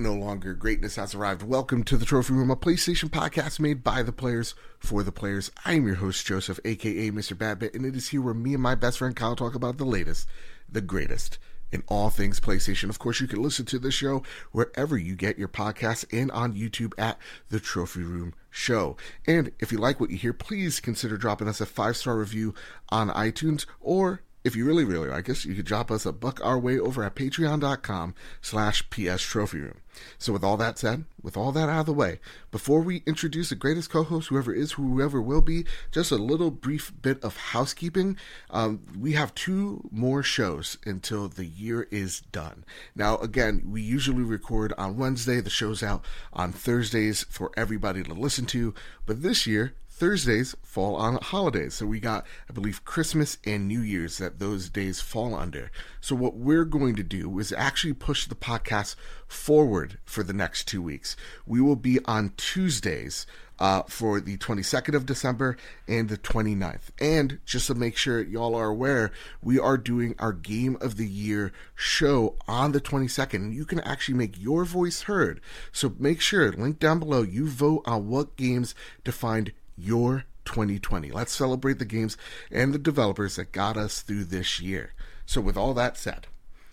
No longer. Greatness has arrived. Welcome to the Trophy Room, a PlayStation podcast made by the players for the players. I'm your host, Joseph, aka Mr. Badbit, and it is here where me and my best friend Kyle talk about the latest, the greatest in all things PlayStation. Of course, you can listen to the show wherever you get your podcasts and on YouTube at the Trophy Room Show. And if you like what you hear, please consider dropping us a five star review on iTunes or if you really, really like us, you could drop us a buck our way over at patreon.com slash PS Trophy Room. So with all that said, with all that out of the way, before we introduce the greatest co-host, whoever is, whoever will be, just a little brief bit of housekeeping. Um, we have two more shows until the year is done. Now, again, we usually record on Wednesday. The show's out on Thursdays for everybody to listen to. But this year, Thursdays fall on holidays. So we got, I believe, Christmas and New Year's that those days fall under. So what we're going to do is actually push the podcast forward for the next two weeks. We will be on Tuesdays uh, for the 22nd of December and the 29th. And just to make sure y'all are aware, we are doing our Game of the Year show on the 22nd. And you can actually make your voice heard. So make sure, link down below, you vote on what games defined your 2020. Let's celebrate the games and the developers that got us through this year. So, with all that said,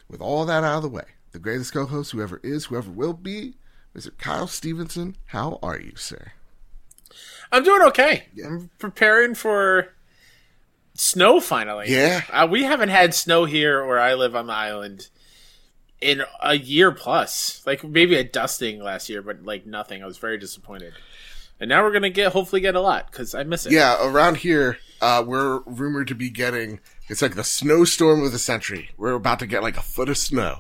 with all that out of the way, the greatest co host, whoever is, whoever will be, Mr. Kyle Stevenson, how are you, sir? I'm doing okay. I'm preparing for snow finally. Yeah. Uh, we haven't had snow here where I live on the island in a year plus. Like maybe a dusting last year, but like nothing. I was very disappointed and now we're gonna get hopefully get a lot because I miss it. Yeah, around here, uh, we're rumored to be getting it's like the snowstorm of the century. We're about to get like a foot of snow,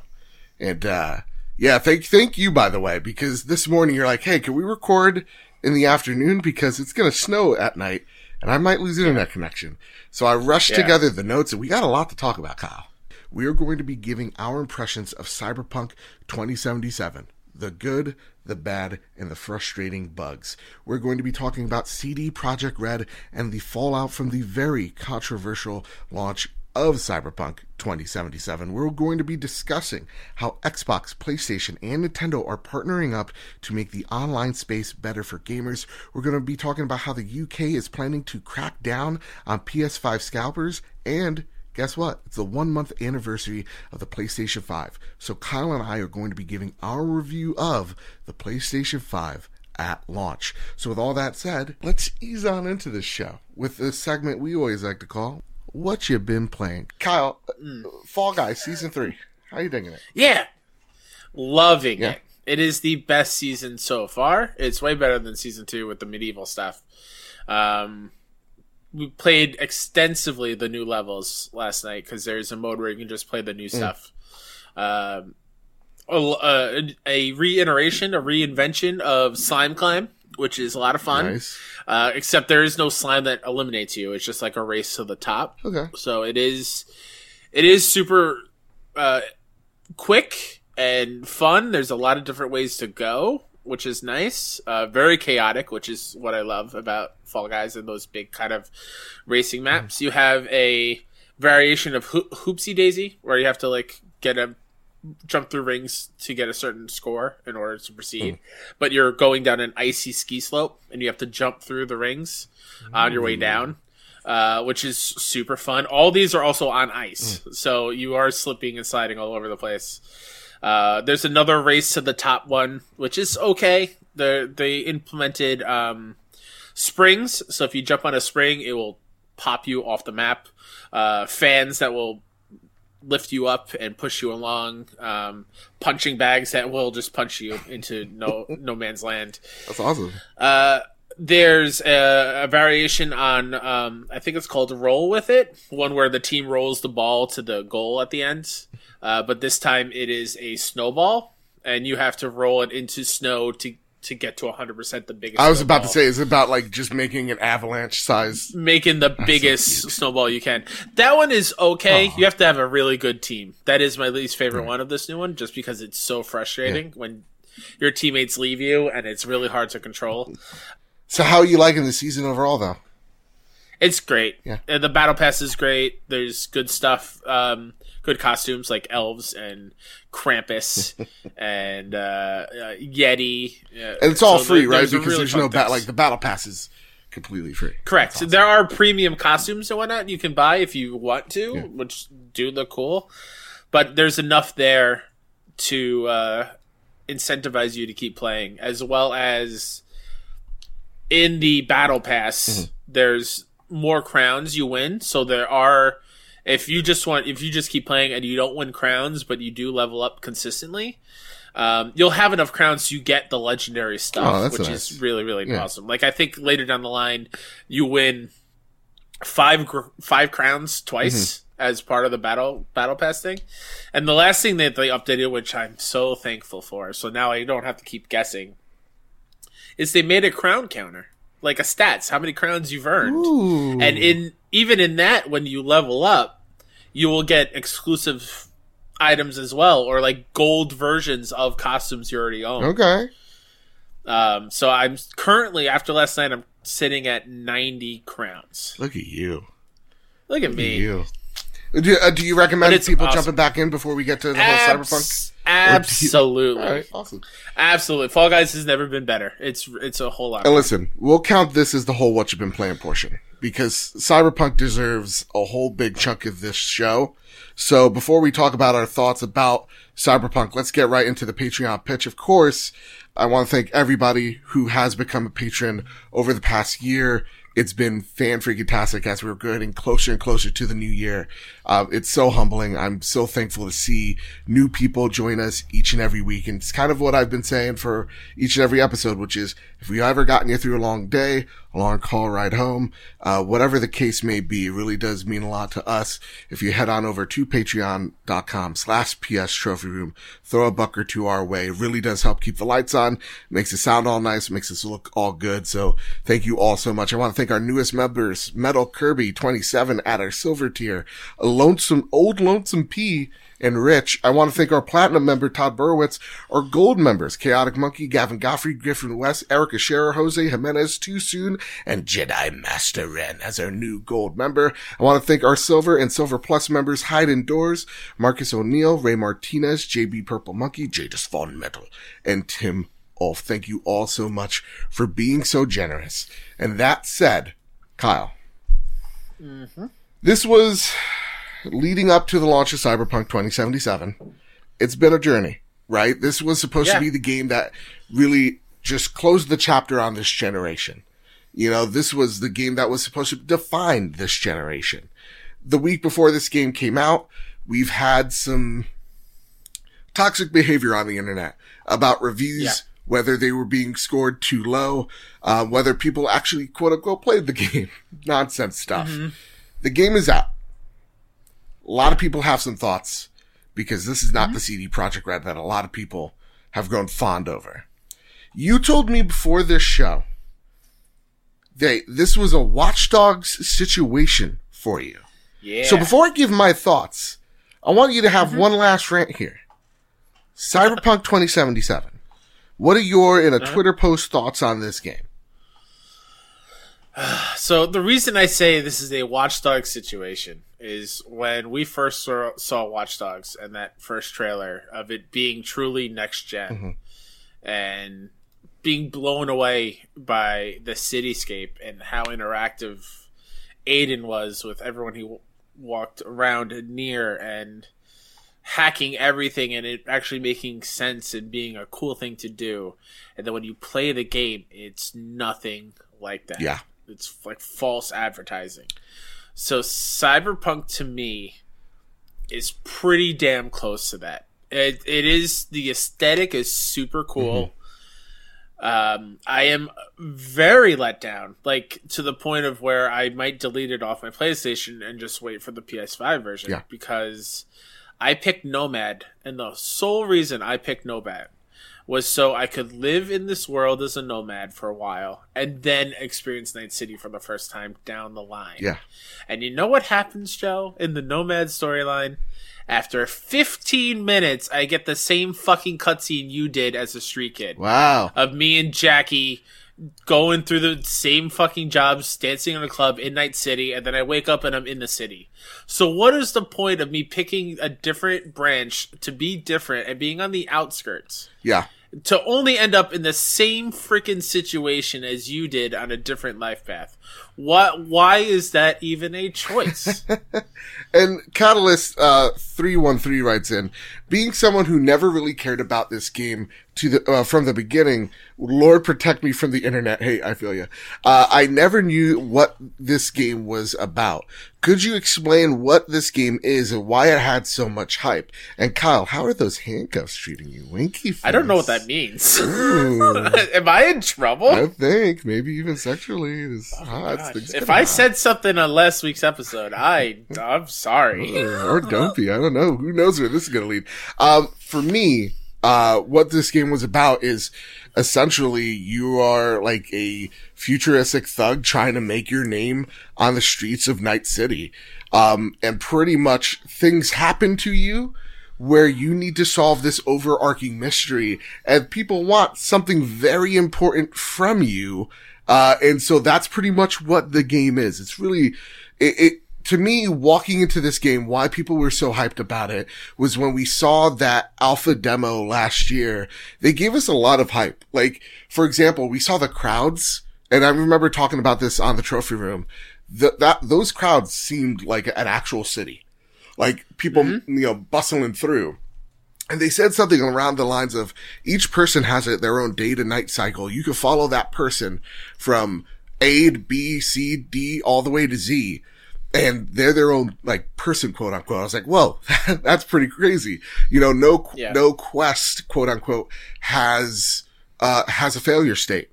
and uh, yeah, thank thank you by the way because this morning you're like, hey, can we record in the afternoon because it's gonna snow at night and I might lose internet connection. So I rushed yeah. together the notes and we got a lot to talk about, Kyle. We are going to be giving our impressions of Cyberpunk 2077 the good, the bad, and the frustrating bugs. We're going to be talking about CD Projekt Red and the fallout from the very controversial launch of Cyberpunk 2077. We're going to be discussing how Xbox, PlayStation, and Nintendo are partnering up to make the online space better for gamers. We're going to be talking about how the UK is planning to crack down on PS5 scalpers and guess what? It's the one month anniversary of the PlayStation 5. So Kyle and I are going to be giving our review of the PlayStation 5 at launch. So with all that said, let's ease on into this show with the segment we always like to call What You Been Playing. Kyle, mm. Fall Guys Season 3. How you digging it? Yeah. Loving yeah. it. It is the best season so far. It's way better than season 2 with the medieval stuff. Um, we played extensively the new levels last night because there's a mode where you can just play the new mm. stuff. Um, a, a, reiteration, a reinvention of Slime Climb, which is a lot of fun. Nice. Uh, except there is no slime that eliminates you. It's just like a race to the top. Okay. So it is, it is super uh, quick and fun. There's a lot of different ways to go which is nice. Uh, very chaotic, which is what I love about Fall Guys and those big kind of racing maps. You have a variation of ho- Hoopsie Daisy, where you have to like get a jump through rings to get a certain score in order to proceed. Mm. But you're going down an icy ski slope, and you have to jump through the rings mm. on your way down. Uh, which is super fun. All these are also on ice, mm. so you are slipping and sliding all over the place. Uh, there's another race to the top one, which is okay. The, they implemented um, springs, so if you jump on a spring, it will pop you off the map. Uh, fans that will lift you up and push you along. Um, punching bags that will just punch you into no no man's land. That's awesome. Uh, there's a, a, variation on um, I think it's called roll with it, one where the team rolls the ball to the goal at the end. Uh, but this time it is a snowball, and you have to roll it into snow to to get to 100% the biggest. I was snowball. about to say, it's about like just making an avalanche size, making the biggest so snowball you can. That one is okay. You have to have a really good team. That is my least favorite right. one of this new one, just because it's so frustrating yeah. when your teammates leave you and it's really hard to control. So, how are you liking the season overall, though? It's great. Yeah. The battle pass is great. There's good stuff. Um, good costumes like elves and Krampus and uh, uh, Yeti. Uh, And it's all so free, there- right? Because really there's no bat like the battle pass is completely free. Correct. Awesome. There are premium costumes and whatnot you can buy if you want to, Yeah. which do look cool. But there's enough there to uh, incentivize you to keep playing, as well as in the battle pass. Mm-hmm. There's more crowns you win, so there are. If you just want, if you just keep playing and you don't win crowns, but you do level up consistently, um, you'll have enough crowns to get the legendary stuff, Oh, which nice. is really really Yeah. awesome. Like I think later down the line, you win five gr- five crowns twice Mm-hmm. as part of the battle battle pass thing. And the last thing that they updated, which I'm so thankful for, so now I don't have to keep guessing, is they made a crown counter, like a stats, how many crowns you've earned. Ooh. And in even in that, when you level up, you will get exclusive items as well, or like gold versions of costumes you already own. okay. Um, so I'm currently after last night, I'm sitting at 90 crowns. Look at you. Look at Look at me. you. Do, uh, do you recommend it's people awesome. jumping back in before we get to the whole cyberpunk? Abs- absolutely, All right, awesome. absolutely. Fall Guys has never been better. It's it's a whole lot. And listen, we'll count this as the whole what you've been playing portion because Cyberpunk deserves a whole big chunk of this show. So before we talk about our thoughts about Cyberpunk, let's get right into the Patreon pitch. Of course, I want to thank everybody who has become a patron over the past year. It's been fan freaking tastic as we're getting closer and closer to the new year. Uh, it's so humbling. I'm so thankful to see new people join us each and every week. And it's kind of what I've been saying for each and every episode, which is if we ever gotten you through a long day, long call ride home, uh, whatever the case may be, really does mean a lot to us. If you head on over to patreon.com slash PS trophy room, throw a buck or two our way. It really does help keep the lights on, makes it sound all nice, makes us look all good. So thank you all so much. I want to thank our newest members, Metal Kirby 27 at our silver tier, lonesome, old lonesome P, and Rich. I want to thank our platinum member, Todd Burwitz, our gold members, Chaotic Monkey, Gavin Goffrey, Griffin West, Erica Scherer, Jose Jimenez, Too Soon, and Jedi Master Ren as our new gold member. I want to thank our silver and silver plus members, Hide Indoors, Marcus O'Neill, Ray Martinez, JB Purple Monkey, Jadis Von Metal, and Tim Ulf. Thank you all so much for being so generous. And that said, Kyle, mm-hmm. this was leading up to the launch of Cyberpunk 2077. It's been a journey, right? This was supposed Yeah. to be the game that really just closed the chapter on this generation. You know, this was the game that was supposed to define this generation. The week before this game came out, we've had some toxic behavior on the internet about reviews, Yeah. whether they were being scored too low, uh, whether people actually quote unquote played the game. Nonsense stuff. The game is out. A lot of people have some thoughts because this is not mm-hmm. the CD Projekt Red that a lot of people have grown fond over. You told me before this show that this was a Watch Dogs situation for you. Yeah. So before I give my thoughts, I want you to have mm-hmm. one last rant here. Cyberpunk 2077. What are your in a uh-huh. Twitter post thoughts on this game? So the reason I say this is a Watchdog situation is when we first saw, saw Watch Dogs and that first trailer of it being truly next gen mm-hmm. and being blown away by the cityscape and how interactive Aiden was with everyone he w- walked around and near and hacking everything and it actually making sense and being a cool thing to do. And then when you play the game, it's nothing like that. Yeah. It's like false advertising. So Cyberpunk to me is pretty damn close to that. It it is the aesthetic is super cool. Um, I am very let down, like to the point of where I might delete it off my PlayStation and just wait for the PS5 version Yeah. because I picked Nomad, and the sole reason I picked Nomad was so I could live in this world as a nomad for a while and then experience Night City for the first time down the line. Yeah. And you know what happens, Joe, in the Nomad storyline? After 15 minutes, I get the same fucking cutscene you did as a street kid Wow. of me and Jackie going through the same fucking jobs, dancing in a club in Night City, and then I wake up and I'm in the city. So what is the point of me picking a different branch to be different and being on the outskirts? Yeah. To only end up in the same freaking situation as you did on a different life path. What why is that even a choice? And Catalyst uh, three one three writes in, being someone who never really cared about this game to the uh, from the beginning. Lord protect me from the internet. Hey, I feel you. Uh, I never knew what this game was about. Could you explain what this game is and why it had so much hype? And Kyle, how are those handcuffs treating you? Winky. Face. I don't know what that means. Am I in trouble? I think maybe even sexually. It's hot. If I hot. said something on last week's episode, I I'm sorry. or don't be. I don't know. Who knows where this is going to lead? Um, for me, uh, what this game was about is essentially you are like a futuristic thug trying to make your name on the streets of Night City. Um, and pretty much things happen to you where you need to solve this overarching mystery and people want something very important from you. Uh, and so that's pretty much what the game is. It's really, it, it to me, walking into this game, why people were so hyped about it was when we saw that alpha demo last year, they gave us a lot of hype. Like, for example, we saw the crowds, and I remember talking about this on the trophy room. Th- that, those crowds seemed like an actual city. Like people, mm-hmm. you know, bustling through. And they said something around the lines of each person has a, their own day to night cycle. You can follow that person from A to B, C, D, all the way to Z. And they're their own like person, quote unquote. I was like, whoa, that's pretty crazy. You know, no, Yeah. no quest, quote unquote, has, uh, has a failure state.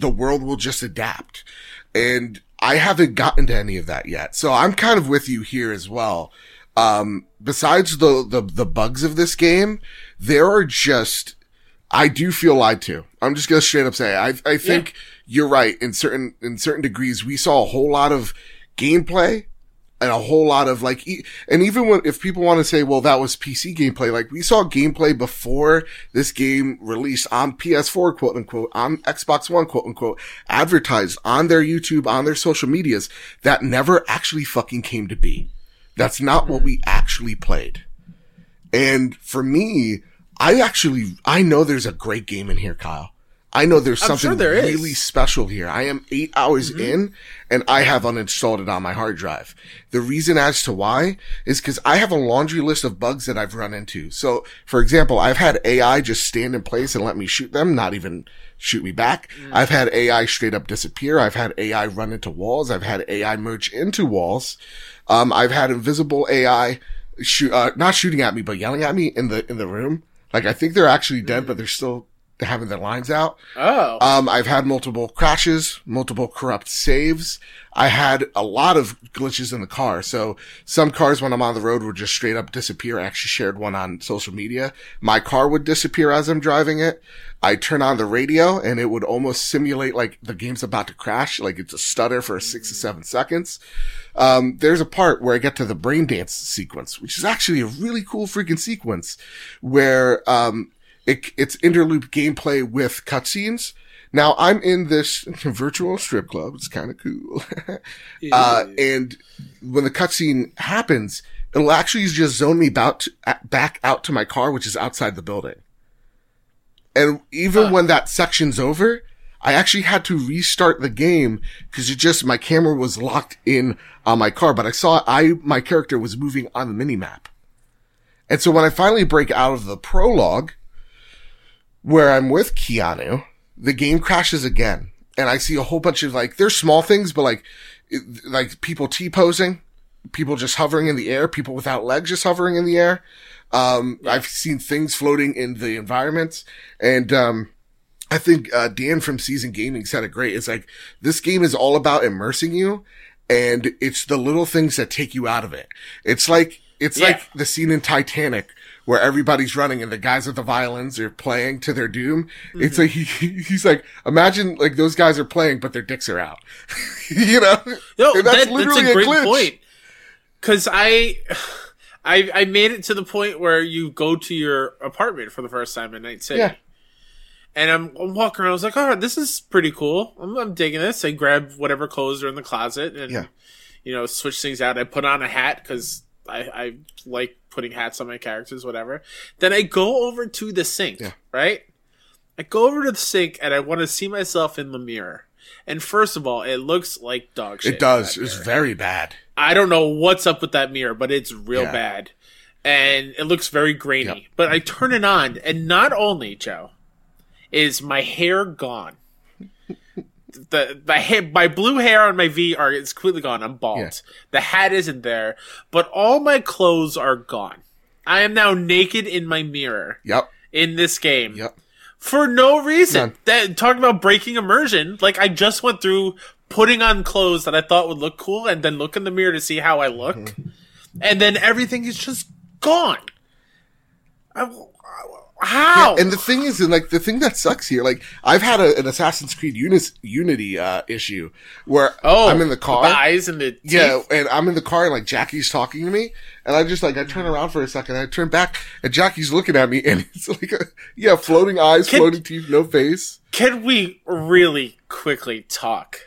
The world will just adapt. And I haven't gotten to any of that yet. So I'm kind of with you here as well. Um, besides the, the, the bugs of this game, there are just, I do feel lied to. I'm just gonna straight up say, I, I think you're right. In certain, in certain degrees, we saw a whole lot of gameplay and a whole lot of like, and even when, if people want to say, well, that was PC gameplay, like we saw gameplay before this game released on PS4, quote unquote, on Xbox One, quote unquote, advertised on their YouTube, on their social medias that never actually fucking came to be. That's not what we actually played. And for me, I actually, I know there's a great game in here, Kyle. I know there's I'm something sure there is. really special here. I am eight hours in and I have uninstalled it on my hard drive. The reason as to why is because I have a laundry list of bugs that I've run into. So, for example, I've had AI just stand in place and let me shoot them, not even shoot me back. I've had AI straight up disappear. I've had AI run into walls. I've had AI merge into walls. Um, I've had invisible AI shoot, uh, not shooting at me, but yelling at me in the, in the room. Like, I think they're actually dead, but they're still having their lines out. Oh, Um, I've had multiple crashes, multiple corrupt saves. I had a lot of glitches in the car. So some cars when I'm on the road would just straight up disappear. I actually shared one on social media. My car would disappear as I'm driving it. I turn on the radio and it would almost simulate like the game's about to crash. Like it's a stutter for six to seven seconds. Um, there's a part where I get to the brain dance sequence, which is actually a really cool freaking sequence where, um, it, it's interloop gameplay with cutscenes. Now I'm in this virtual strip club. It's kind of cool. uh, and when the cutscene happens, it'll actually just zone me about back out to my car, which is outside the building. And even Huh. when that section's over, I actually had to restart the game because it just, my camera was locked in on my car, but I saw I, my character was moving on the mini map. And so when I finally break out of the prologue, where I'm with Keanu, the game crashes again. And I see a whole bunch of like, there's small things, but like, like people T-posing, people just hovering in the air, people without legs just hovering in the air. Um, I've seen things floating in the environment. And, um, I think, uh, Dan from Season Gaming said it great. It's like, this game is all about immersing you and it's the little things that take you out of it. It's like, it's Yeah. like the scene in Titanic where everybody's running and the guys with the violins are playing to their doom. It's like, he, mm-hmm. he's like, imagine like those guys are playing, but their dicks are out. you know? No, And that, that's literally a great glitch. point. Because I, I, I made it to the point where you go to your apartment for the first time in Night City, Yeah. And I'm, I'm walking around. I was like, "Oh, this is pretty cool. I'm, I'm digging this." I grab whatever clothes are in the closet and Yeah. you know switch things out. I put on a hat because I, I like putting hats on my characters, whatever. Then I go over to the sink, Yeah. right? I go over to the sink and I want to see myself in the mirror. And first of all, it looks like dog shit. It does. It's very bad. I don't know what's up with that mirror, but it's real Yeah. bad. And it looks very grainy. Yep. But I turn it on, and not only, Joe, is my hair gone. The my hair, my blue hair on my V are is completely gone. I'm bald. Yeah. The hat isn't there, but all my clothes are gone. I am now naked in my mirror Yep. in this game Yep. for no reason. None. That talking about breaking immersion, like I just went through putting on clothes that I thought would look cool, and then look in the mirror to see how I look, Mm-hmm. and then everything is just gone. I, how? And the thing is, and like the thing that sucks here, like I've had a, an Assassin's Creed Unis, Unity uh, issue where oh, I'm in the car. the eyes and the teeth. Yeah, and I'm in the car and like Jackie's talking to me, and I just like I turn around for a second, I turn back, and Jackie's looking at me, and it's like a, yeah, floating eyes, Can- floating teeth, no face. Can we really quickly talk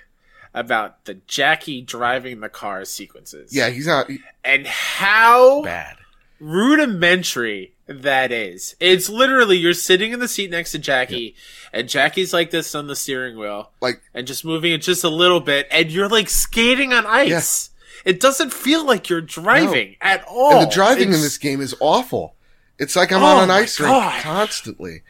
about the Jackie driving the car sequences? Yeah, he's not he- and how bad. rudimentary that is. It's literally you're sitting in the seat next to Jackie, and Jackie's like this on the steering wheel, Like and just moving it just a little bit, and you're like skating on ice. It doesn't feel like you're driving at all. and the driving in this game is awful. It's like I'm Oh on an ice rink constantly.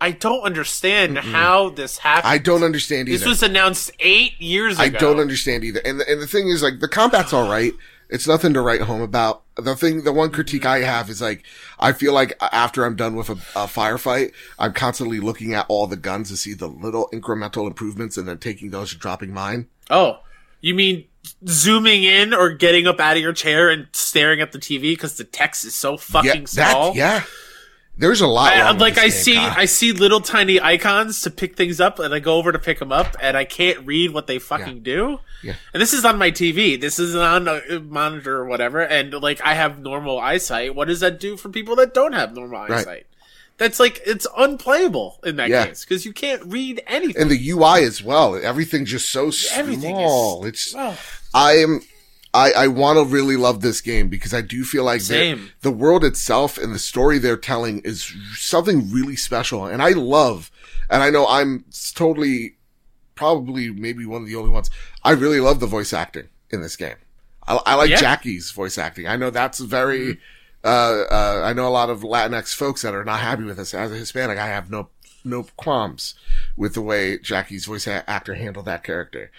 I don't understand how this happened. I don't understand either. This was announced eight years ago. I don't understand either. And the, and the thing is, like, the combat's all right. It's nothing to write home about. The thing, the one critique I have is like, I feel like after I'm done with a, a firefight, I'm constantly looking at all the guns to see the little incremental improvements and then taking those and dropping mine. Oh, you mean zooming in or getting up out of your chair and staring at the TV because the text is so fucking yeah, small? that, yeah. There's a lot. I, like I see. I see little tiny icons to pick things up, and I go over to pick them up, and I can't read what they fucking do. Yeah. And this is on my TV. This is on a uh, monitor or whatever, and like I have normal eyesight. What does that do for people that don't have normal Right. eyesight? That's like it's unplayable in that Yeah. case because you can't read anything. and the UI as well. Everything's just so Everything is- small. it's Oh. I am. I, I want to really love this game because I do feel like the- the world itself and the story they're telling is something really special. And I love, and I know I'm totally, probably maybe one of the only ones. I really love the voice acting in this game. I, I like Yeah. Jackie's voice acting. I know that's very, uh, uh, I know a lot of Latinx folks that are not happy with this. As a Hispanic, I have no, no qualms with the way Jackie's voice actor handled that character.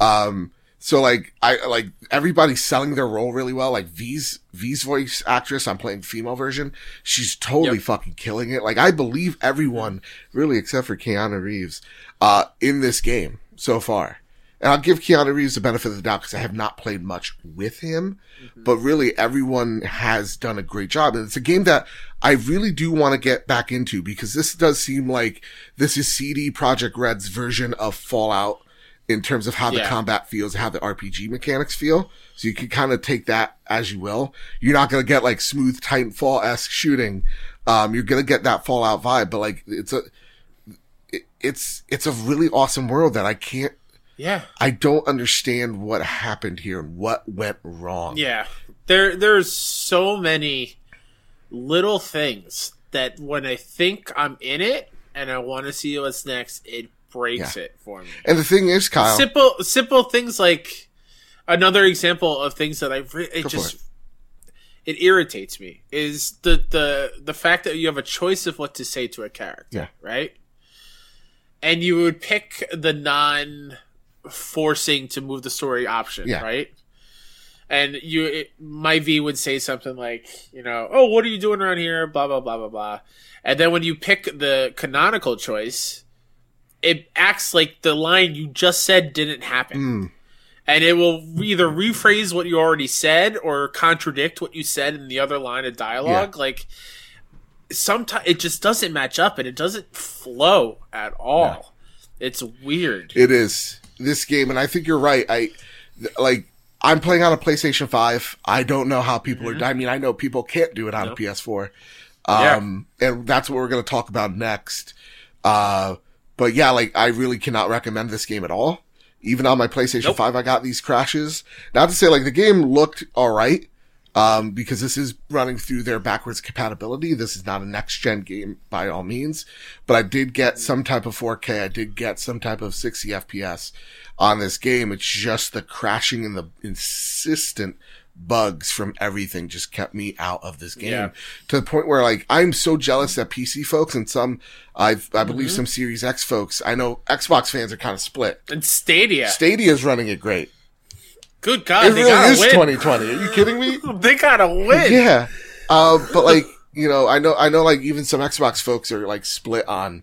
Um, so like I like everybody's selling their role really well. Like V's V's voice actress, I'm playing female version. She's totally Yep. fucking killing it. Like I believe everyone, really except for Keanu Reeves, uh, in this game so far. And I'll give Keanu Reeves the benefit of the doubt because I have not played much with him, but really everyone has done a great job. And it's a game that I really do want to get back into because this does seem like this is CD Projekt Red's version of Fallout in terms of how the Yeah. combat feels, how the RPG mechanics feel. So you can kind of take that as you will. You're not going to get like smooth Titanfall-esque shooting. Um, you're going to get that Fallout vibe, but like it's a, it, it's, it's a really awesome world that I can't, Yeah. I don't understand what happened here and what went wrong. Yeah. There there's so many little things that when I think I'm in it and I want to see what's next, it breaks it for me. And the thing is, Kyle, Simple simple things like another example of things that I've re- it just it. it. irritates me is the the the fact that you have a choice of what to say to a character, Yeah. right? And you would pick the non forcing to move the story option, Yeah. right? And you, it, my V would say something like, you know, oh, what are you doing around here? Blah blah blah blah blah. And then when you pick the canonical choice, it acts like the line you just said didn't happen. Mm. And it will either rephrase what you already said or contradict what you said in the other line of dialogue. Like sometimes it just doesn't match up and it doesn't flow at all. It's weird. It is this game, and I think you're right. I like. I'm playing on a PlayStation 5. I don't know how people are. I mean, I know people can't do it on a PS4. Um, and that's what we're going to talk about next. Uh, but yeah, like I really cannot recommend this game at all. Even on my PlayStation Nope. 5, I got these crashes. Not to say like the game looked alright, um, because this is running through their backwards compatibility. This is not a next gen game by all means, but I did get some type of 4K. I did get some type of 60 FPS on this game. It's just the crashing and the insistent bugs from everything just kept me out of this game Yeah. to the point where like I'm so jealous that PC folks and some I've, I believe some Series X folks, I know Xbox fans are kind of split. And Stadia. Stadia's running it great. Good God, It really is win. 2020. Are you kidding me? They gotta win. yeah. Uh, but like, you know, I know, I know like even some Xbox folks are like split on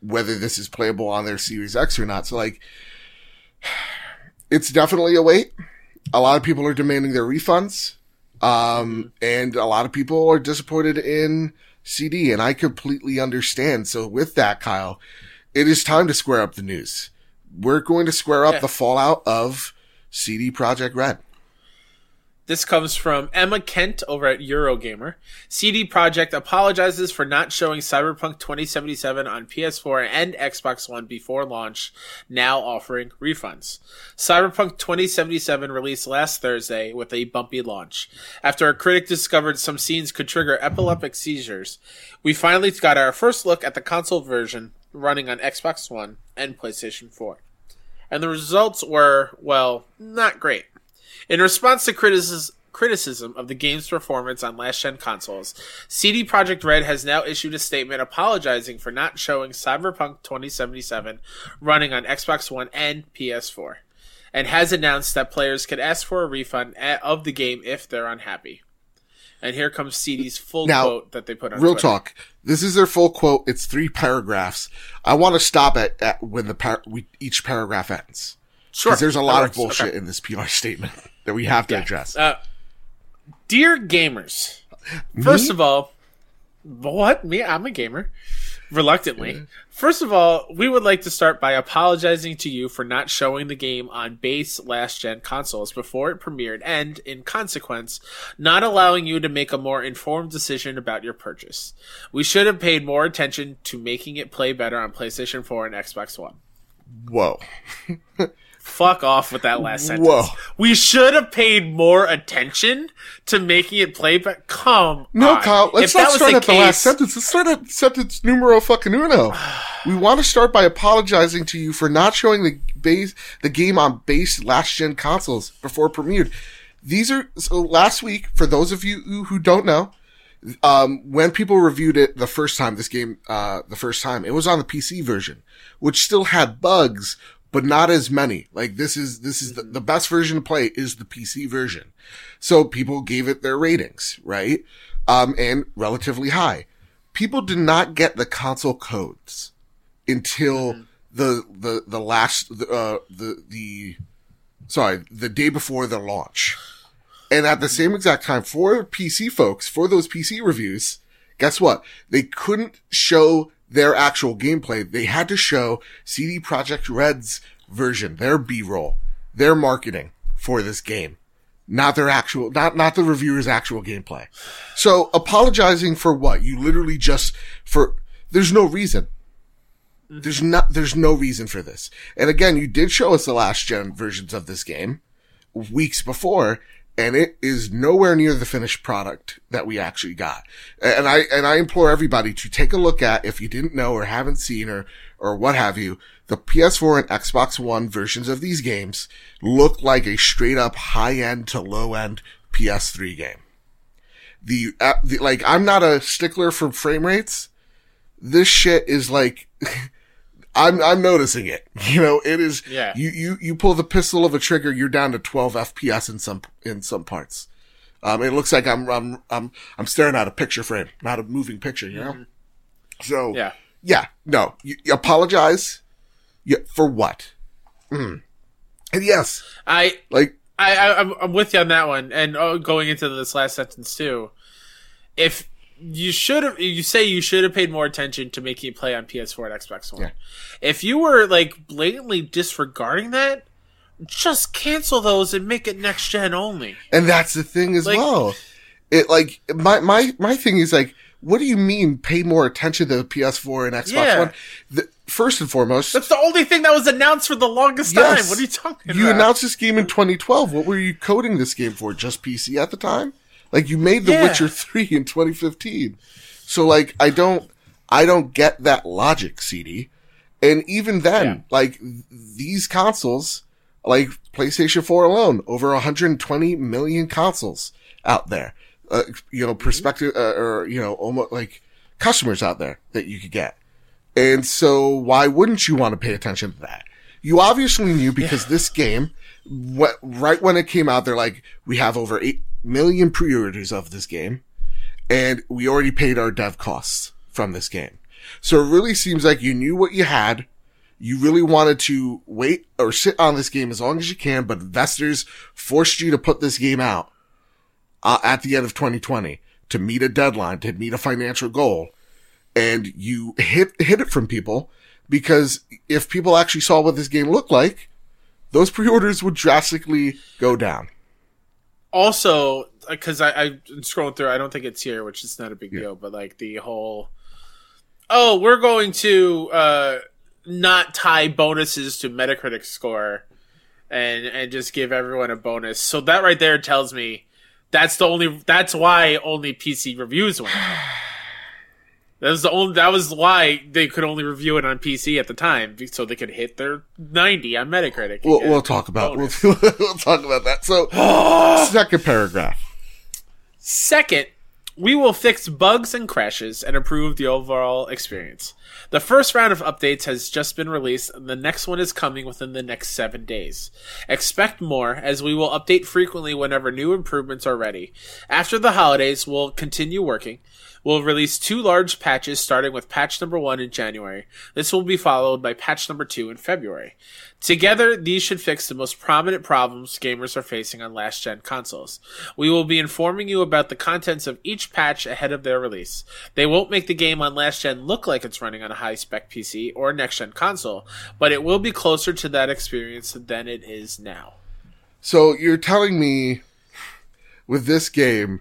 whether this is playable on their Series X or not. So like, it's definitely a wait. A lot of people are demanding their refunds. Um, and a lot of people are disappointed in CD and I completely understand. So with that, Kyle, it is time to square up the news. We're going to square up Yeah. the fallout of CD Projekt Red. This comes from Emma Kent over at Eurogamer. CD Projekt apologizes for not showing Cyberpunk 2077 on PS4 and Xbox One before launch, now offering refunds. Cyberpunk 2077 released last Thursday with a bumpy launch. After a critic discovered some scenes could trigger epileptic seizures, we finally got our first look at the console version running on Xbox One and PlayStation 4. And the results were, well, not great. In response to criticis- criticism of the game's performance on last gen consoles, CD Projekt Red has now issued a statement apologizing for not showing Cyberpunk 2077 running on Xbox One and PS4, and has announced that players can ask for a refund of the game if they're unhappy. And here comes CD's full Now, quote that they put on Real Twitter. talk. This is their full quote. It's three paragraphs. I want to stop at, at when the par- we, each paragraph ends. Sure, Because there's a lot of bullshit Okay. in this PR statement that we have to Yeah. address. Uh, dear gamers, first of all, what me? I'm a gamer. Reluctantly. First of all, we would like to start by apologizing to you for not showing the game on base last gen consoles before it premiered and, in consequence, not allowing you to make a more informed decision about your purchase. We should have paid more attention to making it play better on PlayStation 4 and Xbox One. Whoa. Fuck off with that last sentence. Whoa. We should have paid more attention to making it play but come No, on. Kyle, let's if that not was start the at the last sentence. Let's start at sentence numero fucking uno. we want to start by apologizing to you for not showing the base, the game on base last gen consoles before it premiered. These are, so last week, for those of you who- who don't know, um, when people reviewed it the first time, this game, uh, the first time, it was on the PC version, which still had bugs, but not as many. Like this is, this is the, the best version to play is the PC version. So people gave it their ratings, right? Um, and relatively high. People did not get the console codes until the, the, the last, the, uh, the, the, sorry, the day before the launch. And at the same exact time, for PC folks, for those PC reviews, guess what? They couldn't show their actual gameplay. They had to show CD Projekt Red's version, their B-roll, their marketing for this game. Not their actual, not, not the reviewer's actual gameplay. So apologizing for what? You literally just, for, there's no reason. There's not, there's no reason for this. And again, you did show us the last gen versions of this game weeks before, and it is nowhere near the finished product that we actually got. And I, and I implore everybody to take a look at, if you didn't know or haven't seen or, or what have you, the PS4 and Xbox One versions of these games look like a straight up high end to low end PS3 game. The, uh, the, like, I'm not a stickler for frame rates. This shit is like, I'm I'm noticing it. You know, it is. Yeah. You you you pull the pistol of a trigger, you're down to 12 FPS in some in some parts. Um, it looks like I'm I'm I'm I'm staring at a picture frame, not a moving picture. You know. So Yeah. yeah, no, you, you apologize. Yeah, for what? Mm. And yes, I like I, I I'm, I'm with you on that one, and oh, going into this last sentence too. If you should have, you say you should have paid more attention to making it play on PS4 and Xbox One. Yeah. If you were like blatantly disregarding that, just cancel those and make it next gen only. And that's the thing as Like- well. It like my my my thing is like what do you mean pay more attention to the PS4 and Xbox Yeah. One? The, first and foremost, That's the only thing that was announced for the longest Yes. time. What are you talking you about? You announced this game in 2012. What were you coding this game for? Just PC at the time? Like you made The Yeah. Witcher 3 in 2015. So like I don't I don't get that logic, CD. And even then, Yeah. like these consoles, like PlayStation 4 alone, over 120 million consoles out there. Uh, you know, perspective uh, or you know, almost like customers out there that you could get. And so why wouldn't you want to pay attention to that? You obviously knew because this game, what, right when it came out, they're like, we have over 8 million pre-orders of this game and we already paid our dev costs from this game. So it really seems like you knew what you had. You really wanted to wait or sit on this game as long as you can, but investors forced you to put this game out uh, at the end of 2020 to meet a deadline, to meet a financial goal. And you hit, hit it from people because if people actually saw what this game looked like, those pre-orders would drastically go down. also because I, I'm scrolling through, I don't think it's here, which is not a big deal. But like the whole, oh, we're going to uh, not tie bonuses to Metacritic score, and and just give everyone a bonus. So that right there tells me that's the only. That's why only PC reviews went. That was the only. That was why they could only review it on PC at the time, so they could hit their 90 on Metacritic. We'll, we'll talk about we'll, we'll talk about that. So, second paragraph. Second, we will fix bugs and crashes and improve the overall experience. The first round of updates has just been released, and the next one is coming within the next seven days. Expect more, as we will update frequently whenever new improvements are ready. After the holidays, we'll continue working. We'll release two large patches starting with patch number one in January. This will be followed by patch number two in February. Together, these should fix the most prominent problems gamers are facing on last gen consoles. We will be informing you about the contents of each patch ahead of their release. They won't make the game on last gen look like it's running on a high spec PC or next gen console, but it will be closer to that experience than it is now. So you're telling me with this game,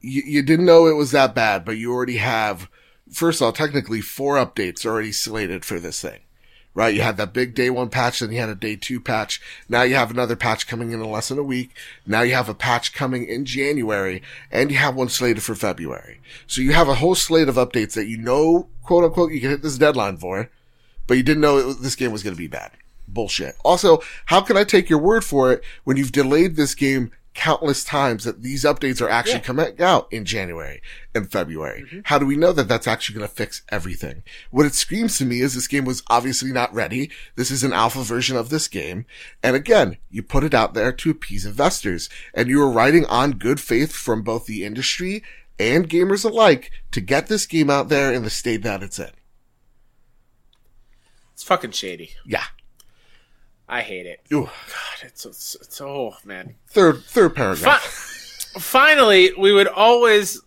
you, you didn't know it was that bad, but you already have, first of all, technically four updates already slated for this thing, right? You had that big day one patch, then you had a day two patch. Now you have another patch coming in in less than a week. Now you have a patch coming in January and you have one slated for February. So you have a whole slate of updates that you know, quote unquote, you can hit this deadline for, but you didn't know it, this game was going to be bad. Bullshit. Also, how can I take your word for it when you've delayed this game countless times that these updates are actually Yeah. coming out in January and February? Mm-hmm. How do we know that that's actually going to fix everything? What it screams to me is this game was obviously not ready. This is an alpha version of this game. And again, you put it out there to appease investors and you were riding on good faith from both the industry and gamers alike to get this game out there in the state that it's in. It's fucking shady. Yeah. I hate it. Ooh. God, it's, it's, it's oh man. Third, third paragraph. Fi- finally, we would always,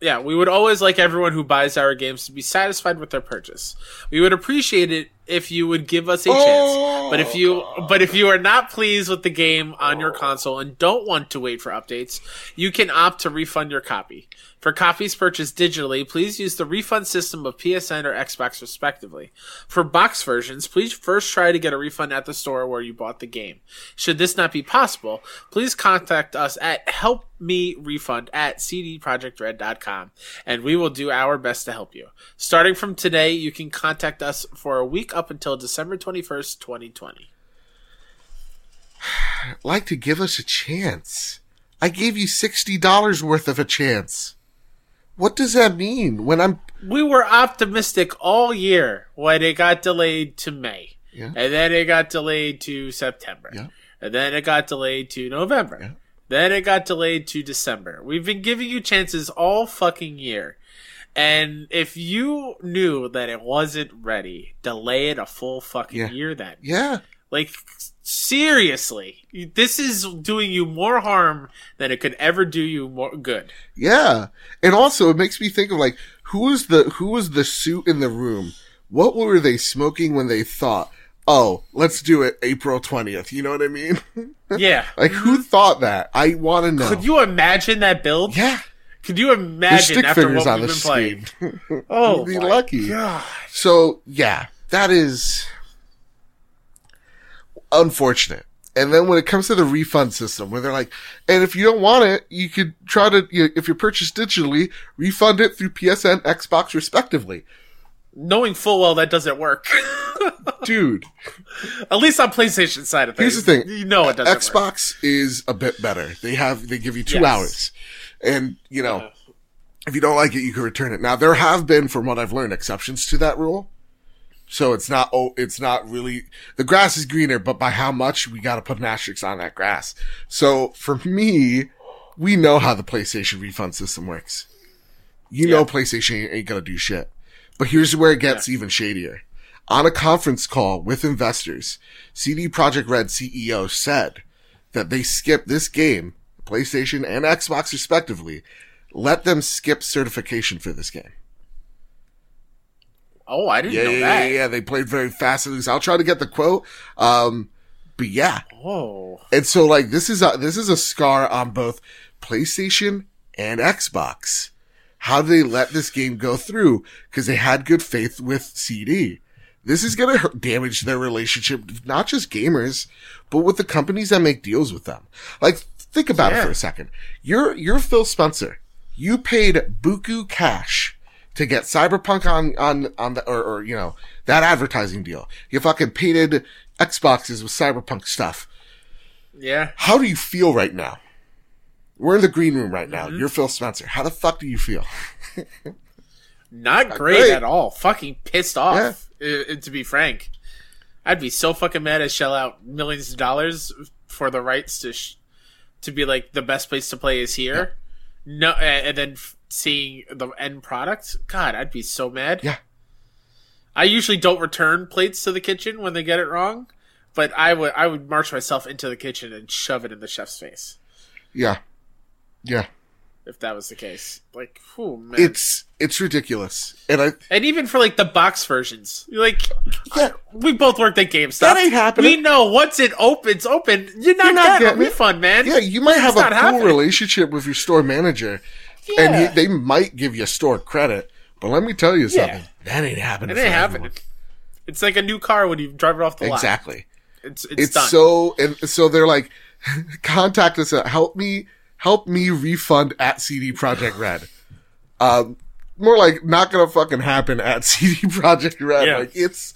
yeah, we would always like everyone who buys our games to be satisfied with their purchase. We would appreciate it if you would give us a chance. Oh, but if you, but if you are not pleased with the game on your oh. console and don't want to wait for updates, you can opt to refund your copy. For copies purchased digitally, please use the refund system of PSN or Xbox respectively. For box versions, please first try to get a refund at the store where you bought the game. Should this not be possible, please contact us at helpmerefund at cdprojektred.com and we will do our best to help you. Starting from today, you can contact us for a week up until December 21st, 2020. like to give us a chance. I gave you $60 worth of a chance. What does that mean when I'm, We were optimistic all year when it got delayed to May. Yeah. And then it got delayed to September. Yeah. And then it got delayed to November. Yeah. Then it got delayed to December. We've been giving you chances all fucking year. And if you knew that it wasn't ready, delay it a full fucking Yeah. year then. yeah, Like, seriously. This is doing you more harm than it could ever do you more good. yeah. And also it makes me think of like, who was the, who was the suit in the room? What were they smoking when they thought, oh, let's do it April 20th? You know what I mean? Yeah. like who mm-hmm. thought that? I want to know. Could you imagine that build? yeah. Could you There's imagine stick after figures what on we've the been playing? screen. Oh, You'd be lucky. God. So yeah, that is unfortunate. And then when it comes to the refund system, where they're like, and if you don't want it, you could try to, you, if you purchase digitally, refund it through PSN, Xbox, respectively. Knowing full well that doesn't work. Dude, At least on PlayStation side of things. Here's the thing. You know it doesn't work. Xbox is a bit better. They have, they give you two Yes. hours. And, you know, if you don't like it, you can return it. Now, there have been, from what I've learned, exceptions to that rule. So it's not, oh, it's not really, the grass is greener, but by how much, we gotta put an asterisk on that grass. So for me, we know how the PlayStation refund system works. You know PlayStation ain't, gonna do shit. But here's where it gets even shadier. On a conference call with investors, CD Projekt Red CEO said that they skipped this game, PlayStation and Xbox respectively, let them skip certification for this game. Oh, I didn't Yeah, know yeah, that. yeah, yeah. They played very fast and loose. I'll try to get the quote. Um, but yeah. Oh, And so like this is a, this is a scar on both PlayStation and Xbox. How did they let this game go through? Cause they had good faith with CD. This is going to damage their relationship, not just gamers, but with the companies that make deals with them. Like, think about it for a second. You're, you're Phil Spencer. You paid buku cash to get Cyberpunk on, on, on the, or, or, you know, that advertising deal. You fucking painted Xboxes with Cyberpunk stuff. yeah. How do you feel right now? We're in the green room right now. You're Phil Spencer. How the fuck do you feel? Not great, great. at all. Fucking pissed off. uh, to be frank, I'd be so fucking mad to shell out millions of dollars for the rights to sh- to be like the best place to play is here. No, a- and then seeing the end product. God, I'd be so mad. Yeah. I usually don't return plates to the kitchen when they get it wrong, but I would I would march myself into the kitchen and shove it in the chef's face Yeah. Yeah. if that was the case. Like, whew, man. It's, it's ridiculous. And I, And even for like the box versions, like yeah, we both worked at GameStop. That ain't happening. We know once it opens, open. You're not, You're not getting a getting refund, man. yeah, you might have It's a cool happening. relationship with your store manager Yeah. and he, they might give you store credit, but let me tell you Yeah. something. That ain't happening. It ain't happening. It's like a new car when you drive it off the lot. Exactly. It's it's, It's done. so, and so they're like, contact us at help me, help me refund at CD Projekt Red. Um, more like not gonna fucking happen at CD Projekt Red. Yeah. Like it's,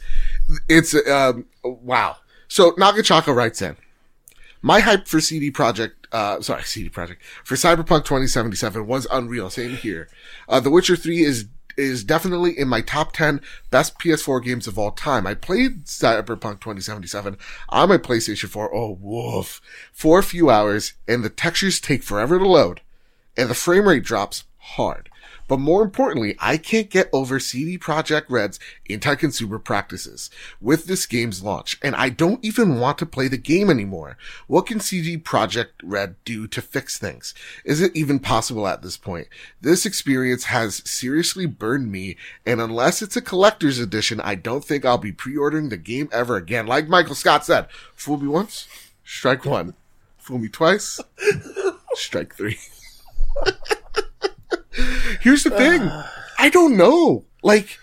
it's, um, wow. So Nagachaka writes in, my hype for CD Projekt, uh, sorry, CD Projekt for Cyberpunk 2077 was unreal. Same here. Uh, The Witcher 3 is, is definitely in my top 10 best PS4 games of all time. I played Cyberpunk 2077 on my PlayStation 4. Oh, woof. For a few hours and the textures take forever to load and the frame rate drops hard. But more importantly, I can't get over CD Projekt Red's anti-consumer practices with this game's launch, and I don't even want to play the game anymore. What can CD Projekt Red do to fix things? Is it even possible at this point? This experience has seriously burned me, and unless it's a collector's edition, I don't think I'll be pre-ordering the game ever again. Like Michael Scott said, fool me once, strike one. Fool me twice, strike three. Here's the thing. I don't know. Like,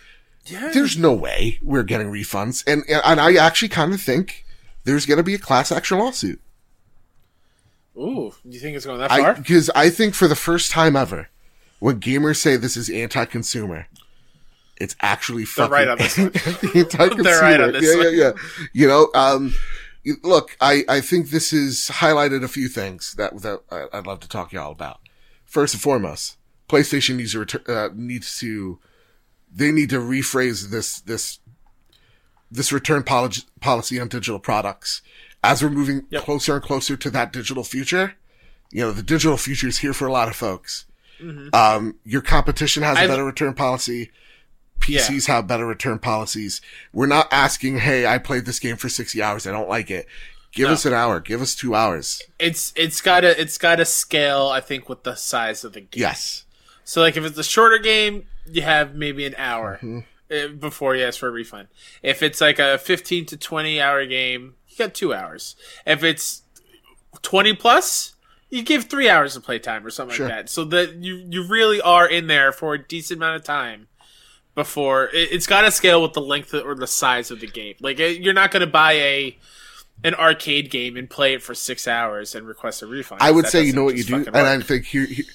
yeah. there's no way we're getting refunds. And, and I actually kind of think there's going to be a class action lawsuit. Ooh, you think it's going that far? cause I think for the first time ever, when gamers say this is anti-consumer, it's actually fucking right on this one. anti-consumer. They're right on this yeah, one. yeah, yeah. You know, um, look, I, I think this has highlighted a few things that, that I- I'd love to talk to y'all about. First and foremost, PlayStation needs to return, uh, needs to, they need to rephrase this, this, this return policy, policy on digital products as we're moving Yep. closer and closer to that digital future. You know, the digital future is here for a lot of folks. Um, your competition has a better return policy. PCs have better return policies. We're not asking, hey, I played this game for 60 hours. I don't like it. Give No. us an hour. Give us two hours. It's it's got to it's got to scale. I think with the size of the game. Yes. So like if it's a shorter game, you have maybe an hour Mm-hmm. uh, before you ask for a refund. If it's like a 15 to 20 hour game, you got 2 hours. If it's 20 plus, you give three hours of playtime or something Sure. like that, so that you you really are in there for a decent amount of time before it, it's got to scale with the length or the size of the game. Like you're not going to buy a an arcade game and play it for six hours and request a refund. I would say, you know what you do, and I think here, here,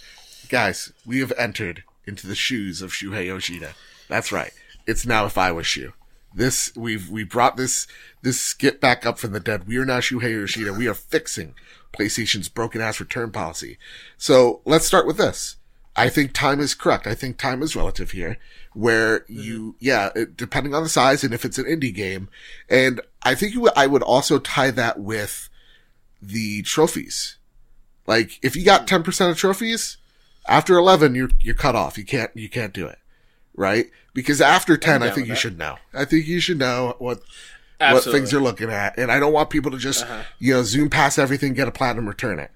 guys, we have entered into the shoes of Shuhei Yoshida. That's right. It's now if I was Shu. This we've we brought this this skip back up from the dead. We are now Shuhei Yoshida. We are fixing PlayStation's broken ass return policy. So let's start with this. I think time is correct. I think time is relative here, where you, yeah, it, depending on the size and if it's an indie game, and I think you, I would also tie that with the trophies. Like if you got 10% of trophies, after 11 you're you're cut off. You can't you can't do it. Right? Because after 10 I think you that. should know. I think you should know what what things you're looking at and I don't want people to just Uh-huh. you know zoom past everything get a platinum return it.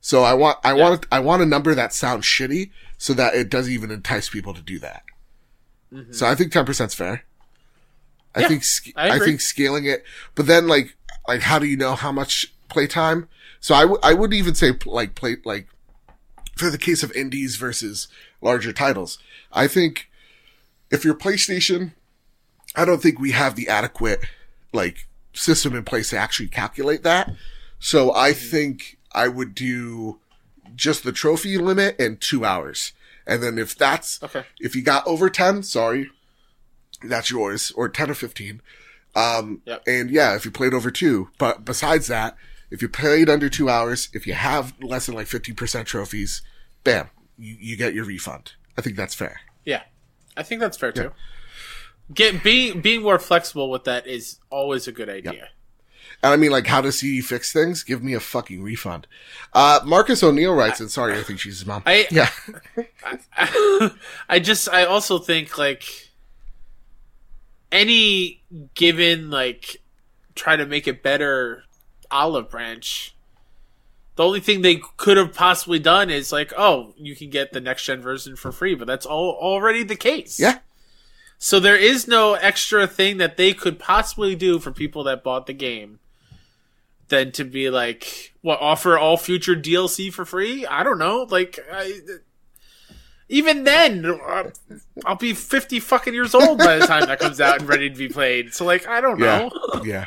So I want I want I want a number that sounds shitty so that it doesn't even entice people to do that. So I think 10% is fair. I Mm-hmm. Yeah, think sc- I I, think scaling it, but then like like how do you know how much playtime? So I w- I wouldn't even say like play like for the case of indies versus larger titles. I think if you're PlayStation, I don't think we have the adequate like system in place to actually calculate that. So I think I would do just the trophy limit and two hours. And then if that's Okay. if you got over ten, sorry, that's yours, or ten or fifteen. Um, Yep. and yeah, if you played over two, but besides that, if you played under two hours, if you have less than like fifty percent trophies, bam, you, you get your refund. I think that's fair. Yeah, I think that's fair too. Get being being more flexible with that is always a good idea. And I mean, like, how does CD fix things? Give me a fucking refund. Uh, Marcus O'Neill writes, and sorry, I think she's his mom. I- yeah. I just I also think like any given like try to make it better olive branch. The only thing they could have possibly done is like, oh, you can get the next gen version for free, but that's all already the case. Yeah. So there is no extra thing that they could possibly do for people that bought the game than to be like, what, offer all future DLC for free? I don't know. Like, I, even then, uh, I'll be 50 fucking years old by the time that comes out and ready to be played. So, like, I don't Yeah. know. yeah.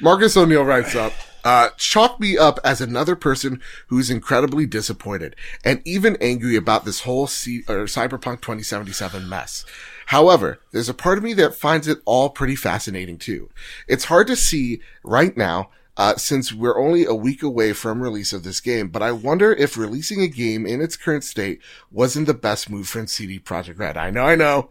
Marcus O'Neill writes up, uh, chalk me up as another person who's incredibly disappointed and even angry about this whole C- Cyberpunk 2077 mess. However, there's a part of me that finds it all pretty fascinating too. It's hard to see right now, uh, since we're only a week away from release of this game, but I wonder if releasing a game in its current state wasn't the best move from CD Projekt Red. I know, I know,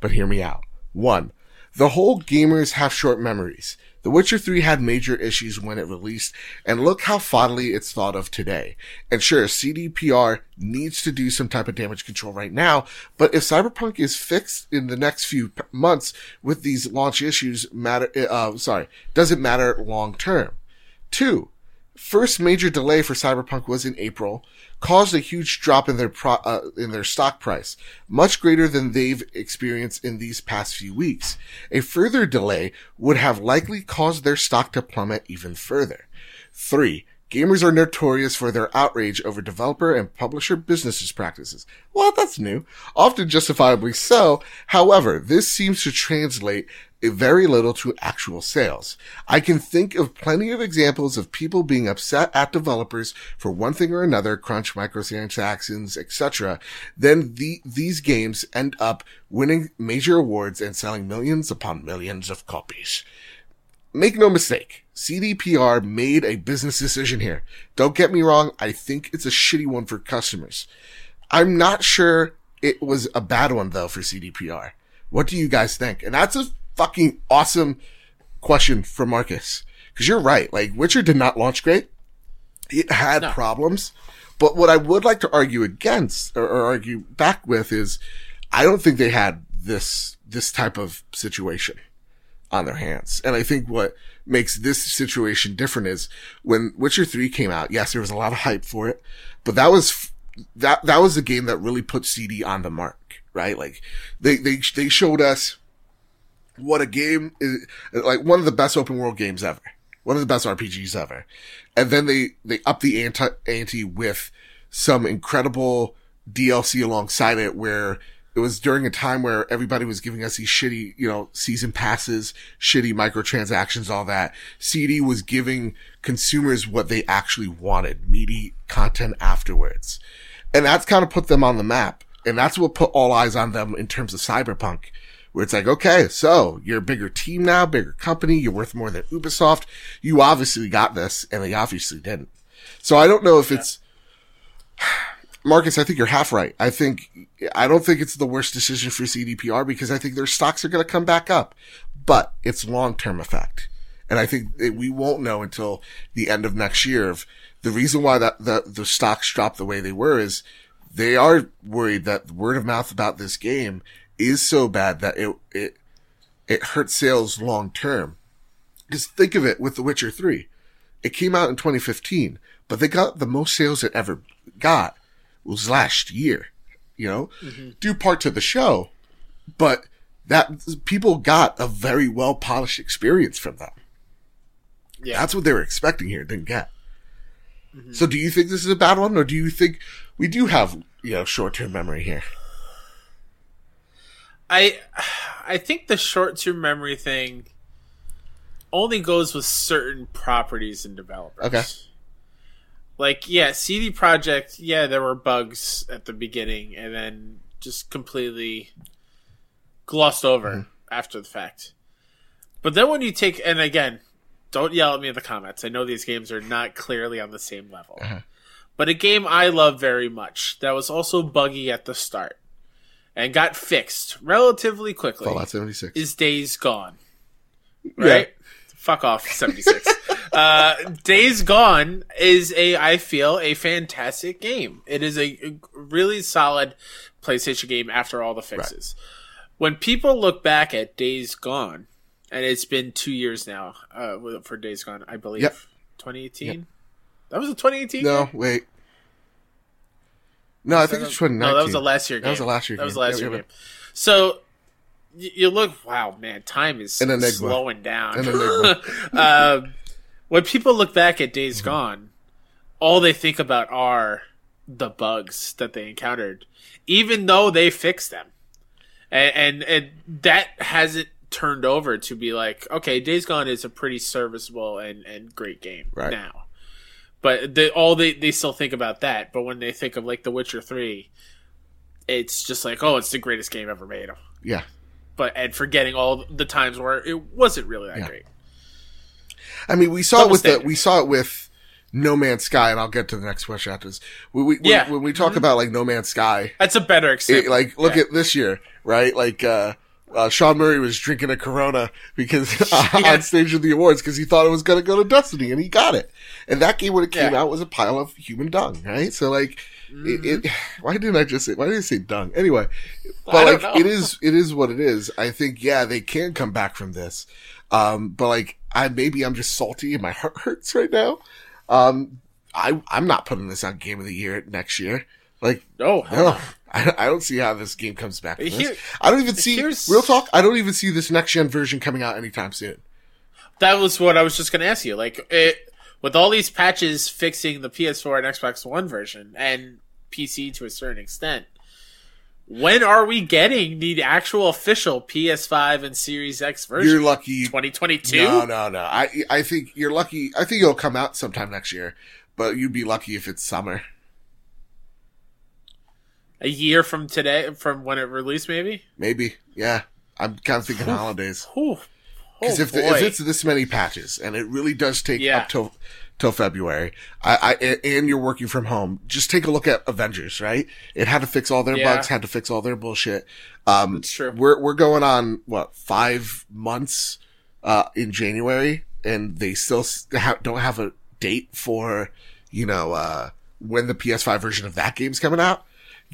but hear me out. One, the whole gamers have short memories. The Witcher 3 had major issues when it released, and look how fondly it's thought of today. And sure, CDPR needs to do some type of damage control right now, but if Cyberpunk is fixed in the next few p- months with these launch issues matter, uh, sorry, doesn't matter long term. Two, first major delay for Cyberpunk was in April, caused a huge drop in their pro- uh, in their stock price, much greater than they've experienced in these past few weeks. A further delay would have likely caused their stock to plummet even further. Three, gamers are notorious for their outrage over developer and publisher businesses practices. Well, that's new. Often justifiably so. However, this seems to translate Eh, very little to actual sales. I can think of plenty of examples of people being upset at developers for one thing or another, crunch microtransactions, etc. Then the, these games end up winning major awards and selling millions upon millions of copies. Make no mistake, CDPR made a business decision here. Don't get me wrong, I think it's a shitty one for customers. I'm not sure it was a bad one though for CDPR. What do you guys think? And that's a fucking awesome question for Marcus. Cause you're right. Like Witcher did not launch great. It had No. problems. But what I would like to argue against or, or argue back with is I don't think they had this, this type of situation on their hands. And I think what makes this situation different is when Witcher 3 came out, yes, there was a lot of hype for it, but that was, that, that was the game that really put CD on the mark, right? Like they, they, they showed us what a game is, like one of the best open world games ever, one of the best RPGs ever. And then they, they up the anti, ante with some incredible DLC alongside it where it was during a time where everybody was giving us these shitty, you know, season passes, shitty microtransactions, all that. CD was giving consumers what they actually wanted, meaty content afterwards. And that's kind of put them on the map. And that's what put all eyes on them in terms of cyberpunk, where it's like, okay, so you're a bigger team now, bigger company, you're worth more than Ubisoft. You obviously got this, and they obviously didn't. So I don't know if it's, Marcus, I think you're half right. I think, I don't think it's the worst decision for CDPR because I think their stocks are going to come back up, but it's long-term effect. And I think we won't know until the end of next year of the reason why that the, the stocks dropped the way they were is they are worried that word of mouth about this game is so bad that it, it, it hurts sales long term. Just think of it with The Witcher 3. It came out in 2015, but they got the most sales it ever got was last year, you know, mm-hmm. due part to the show, but that people got a very well polished experience from that. Yeah. That's what they were expecting here, didn't get. Mm-hmm. So do you think this is a bad one or do you think we do have, you know, short term memory here? I I think the short term memory thing only goes with certain properties and developers. Okay. Like, yeah, CD Projekt, yeah, there were bugs at the beginning and then just completely glossed over mm-hmm. after the fact. But then when you take, and again, don't yell at me in the comments. I know these games are not clearly on the same level. Uh-huh. But a game I love very much that was also buggy at the start and got fixed relatively quickly Fallout 76 is Days Gone. Right? Yeah. Fuck off, 76. uh, Days Gone is a, I feel, a fantastic game. It is a, really solid PlayStation game after all the fixes. Right. When people look back at Days Gone, and it's been two years now uh, for Days Gone, I believe. Yep. 2018. Yep. That was a 2018. No, game? wait. No, I think it's 2019. No, that was a last year game. That was a last year. Game. That was a last year game. So you look, wow, man, time is slowing down. um, when people look back at Days mm-hmm. Gone, all they think about are the bugs that they encountered, even though they fixed them, and and, and that hasn't turned over to be like, okay, Days Gone is a pretty serviceable and, and great game right. now. But they, all they, they still think about that. But when they think of like The Witcher 3, it's just like, oh, it's the greatest game ever made. Yeah. But and forgetting all the times where it wasn't really that yeah. great. I mean, we saw it with the, we saw it with No Man's Sky, and I'll get to the next question after this. We, we, yeah. when, when we talk mm-hmm. about like No Man's Sky, that's a better example. It, like, look yeah. at this year, right? Like, uh, uh, Sean Murray was drinking a Corona because uh, yeah. on stage of the awards because he thought it was going to go to Destiny and he got it. And that game when it came yeah. out was a pile of human dung, right? So like, mm-hmm. it, it, mm-hmm. why didn't I just say? Why did I say dung? Anyway, but like, know. it is it is what it is. I think yeah, they can come back from this. Um, but like, I maybe I'm just salty and my heart hurts right now. Um, I I'm not putting this on Game of the Year next year. Like, oh, no. I, I don't see how this game comes back. Here, I don't even see real talk. I don't even see this next gen version coming out anytime soon. That was what I was just going to ask you. Like, it, with all these patches fixing the PS4 and Xbox One version and PC to a certain extent, when are we getting the actual official PS5 and Series X version? You're lucky. 2022? No, no, no. I I think you're lucky. I think it'll come out sometime next year, but you'd be lucky if it's summer a year from today, from when it released, maybe. Maybe, yeah. I'm kind of thinking holidays. Because oh, if, if it's this many patches and it really does take yeah. up till till February, I, I and you're working from home, just take a look at Avengers. Right? It had to fix all their yeah. bugs, had to fix all their bullshit. Um, That's true. We're we're going on what five months uh, in January, and they still ha- don't have a date for you know uh, when the PS5 version of that game's coming out.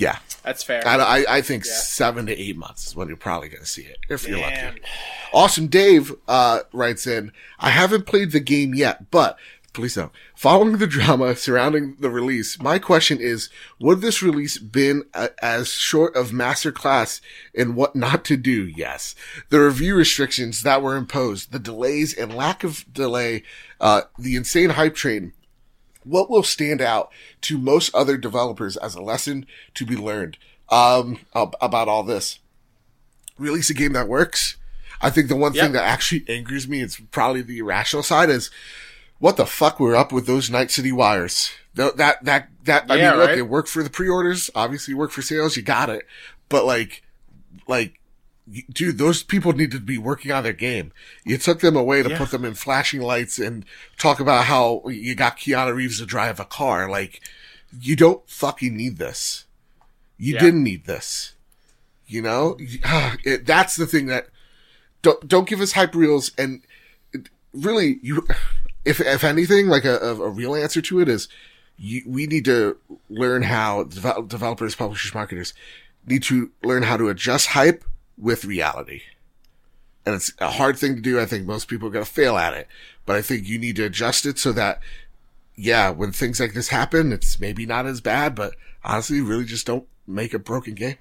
Yeah, that's fair. I, I, I think yeah. seven to eight months is when you're probably going to see it if you're lucky. Awesome Dave uh, writes in, I haven't played the game yet, but Please don't. Following the drama surrounding the release, my question is, would this release been a, as short of masterclass in what not to do? Yes. The review restrictions that were imposed, the delays and lack of delay, uh, the insane hype train, what will stand out to most other developers as a lesson to be learned, um, about all this? Release a game that works. I think the one Yep. thing that actually angers me, it's probably the irrational side is, what the fuck were up with those Night City wires? Th- That, that, that, I Yeah, mean, look, right? it worked for the pre-orders, obviously worked for sales, you got it. But like, like, dude, those people need to be working on their game. You took them away to Yeah. put them in flashing lights and talk about how you got Keanu Reeves to drive a car. Like, you don't fucking need this. You Yeah. didn't need this. You know, it, that's the thing that don't don't give us hype reels and really you if if anything like a, a, real answer to it is you, we need to learn how developers publishers marketers need to learn how to adjust hype with reality and it's a hard thing to do i think most people are going to fail at it but i think you need to adjust it so that yeah when things like this happen it's maybe not as bad but honestly really just don't make a broken game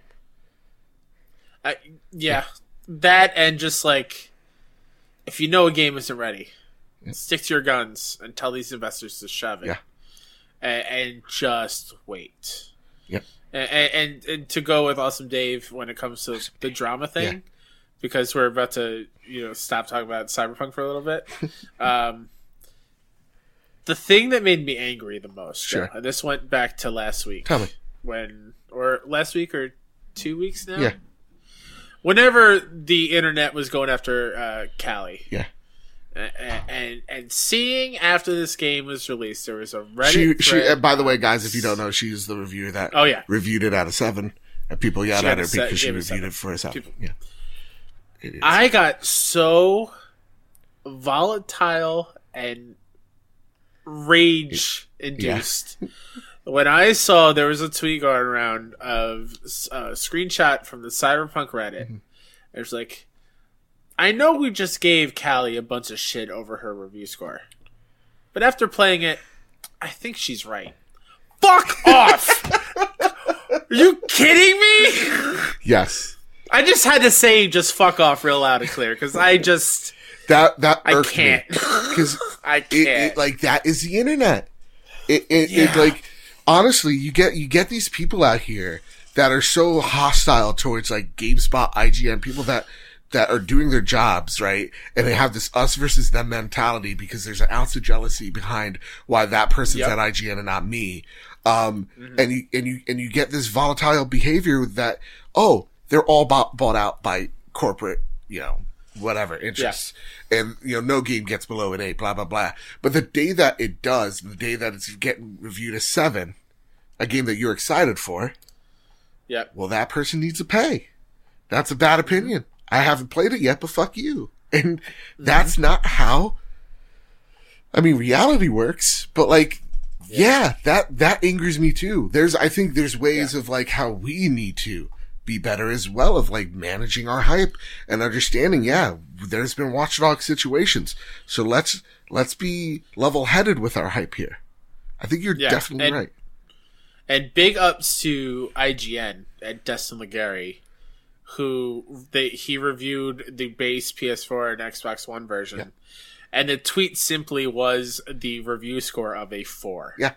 I, yeah, that and just like if you know a game isn't ready, stick to your guns and tell these investors to shove it. Yeah. and, and just wait. Yep. And, and and to go with Awesome Dave when it comes to the drama thing, because we're about to you know stop talking about Cyberpunk for a little bit. um, the thing that made me angry the most, Sure. this went back to last week tell me when or last week or two weeks now. Yeah. Whenever the internet was going after uh, Callie, yeah and, and seeing after this game was released, there was a Reddit. she, she, uh, by the way, guys, if you don't know, she's the reviewer that Oh, yeah. reviewed it out of seven, and people yelled at her se- because she gave it a reviewed seven. it for a seven. People- Yeah, it. I got so volatile and rage induced when I saw there was a tweet going around of a screenshot from the Cyberpunk Reddit. Mm-hmm. It was like, I know we just gave Callie a bunch of shit over her review score, but after playing it, I think she's right. Fuck off! Are you kidding me? yes, I just had to say just fuck off real loud and clear because I just that that I can't. because I can't. it like that is the internet. It, it, it Yeah. like honestly, you get you get these people out here that are so hostile towards like GameSpot, IGN, people that that are doing their jobs right, and they have this us versus them mentality because there's an ounce of jealousy behind why that person's Yep. at IGN and not me. Um, Mm-hmm. and you and you and you get this volatile behavior that oh they're all bought, bought out by corporate you know whatever interests and you know no game gets below an eight blah blah blah but the day that it does the day that it's getting reviewed as seven a game that you're excited for Yeah. well that person needs to pay that's a bad opinion i haven't played it yet but fuck you. And that's mm-hmm. not how i mean reality works but like yeah, that that angers me too. There's i think there's ways of like how we need to be better as well of like managing our hype and understanding yeah there's been watchdog situations. So let's let's be level headed with our hype here. I think you're Yeah, definitely and- right. And big ups to IGN and Destin Legarie, who they he reviewed the base PS4 and Xbox One version, and the tweet simply was the review score of a four. Yeah.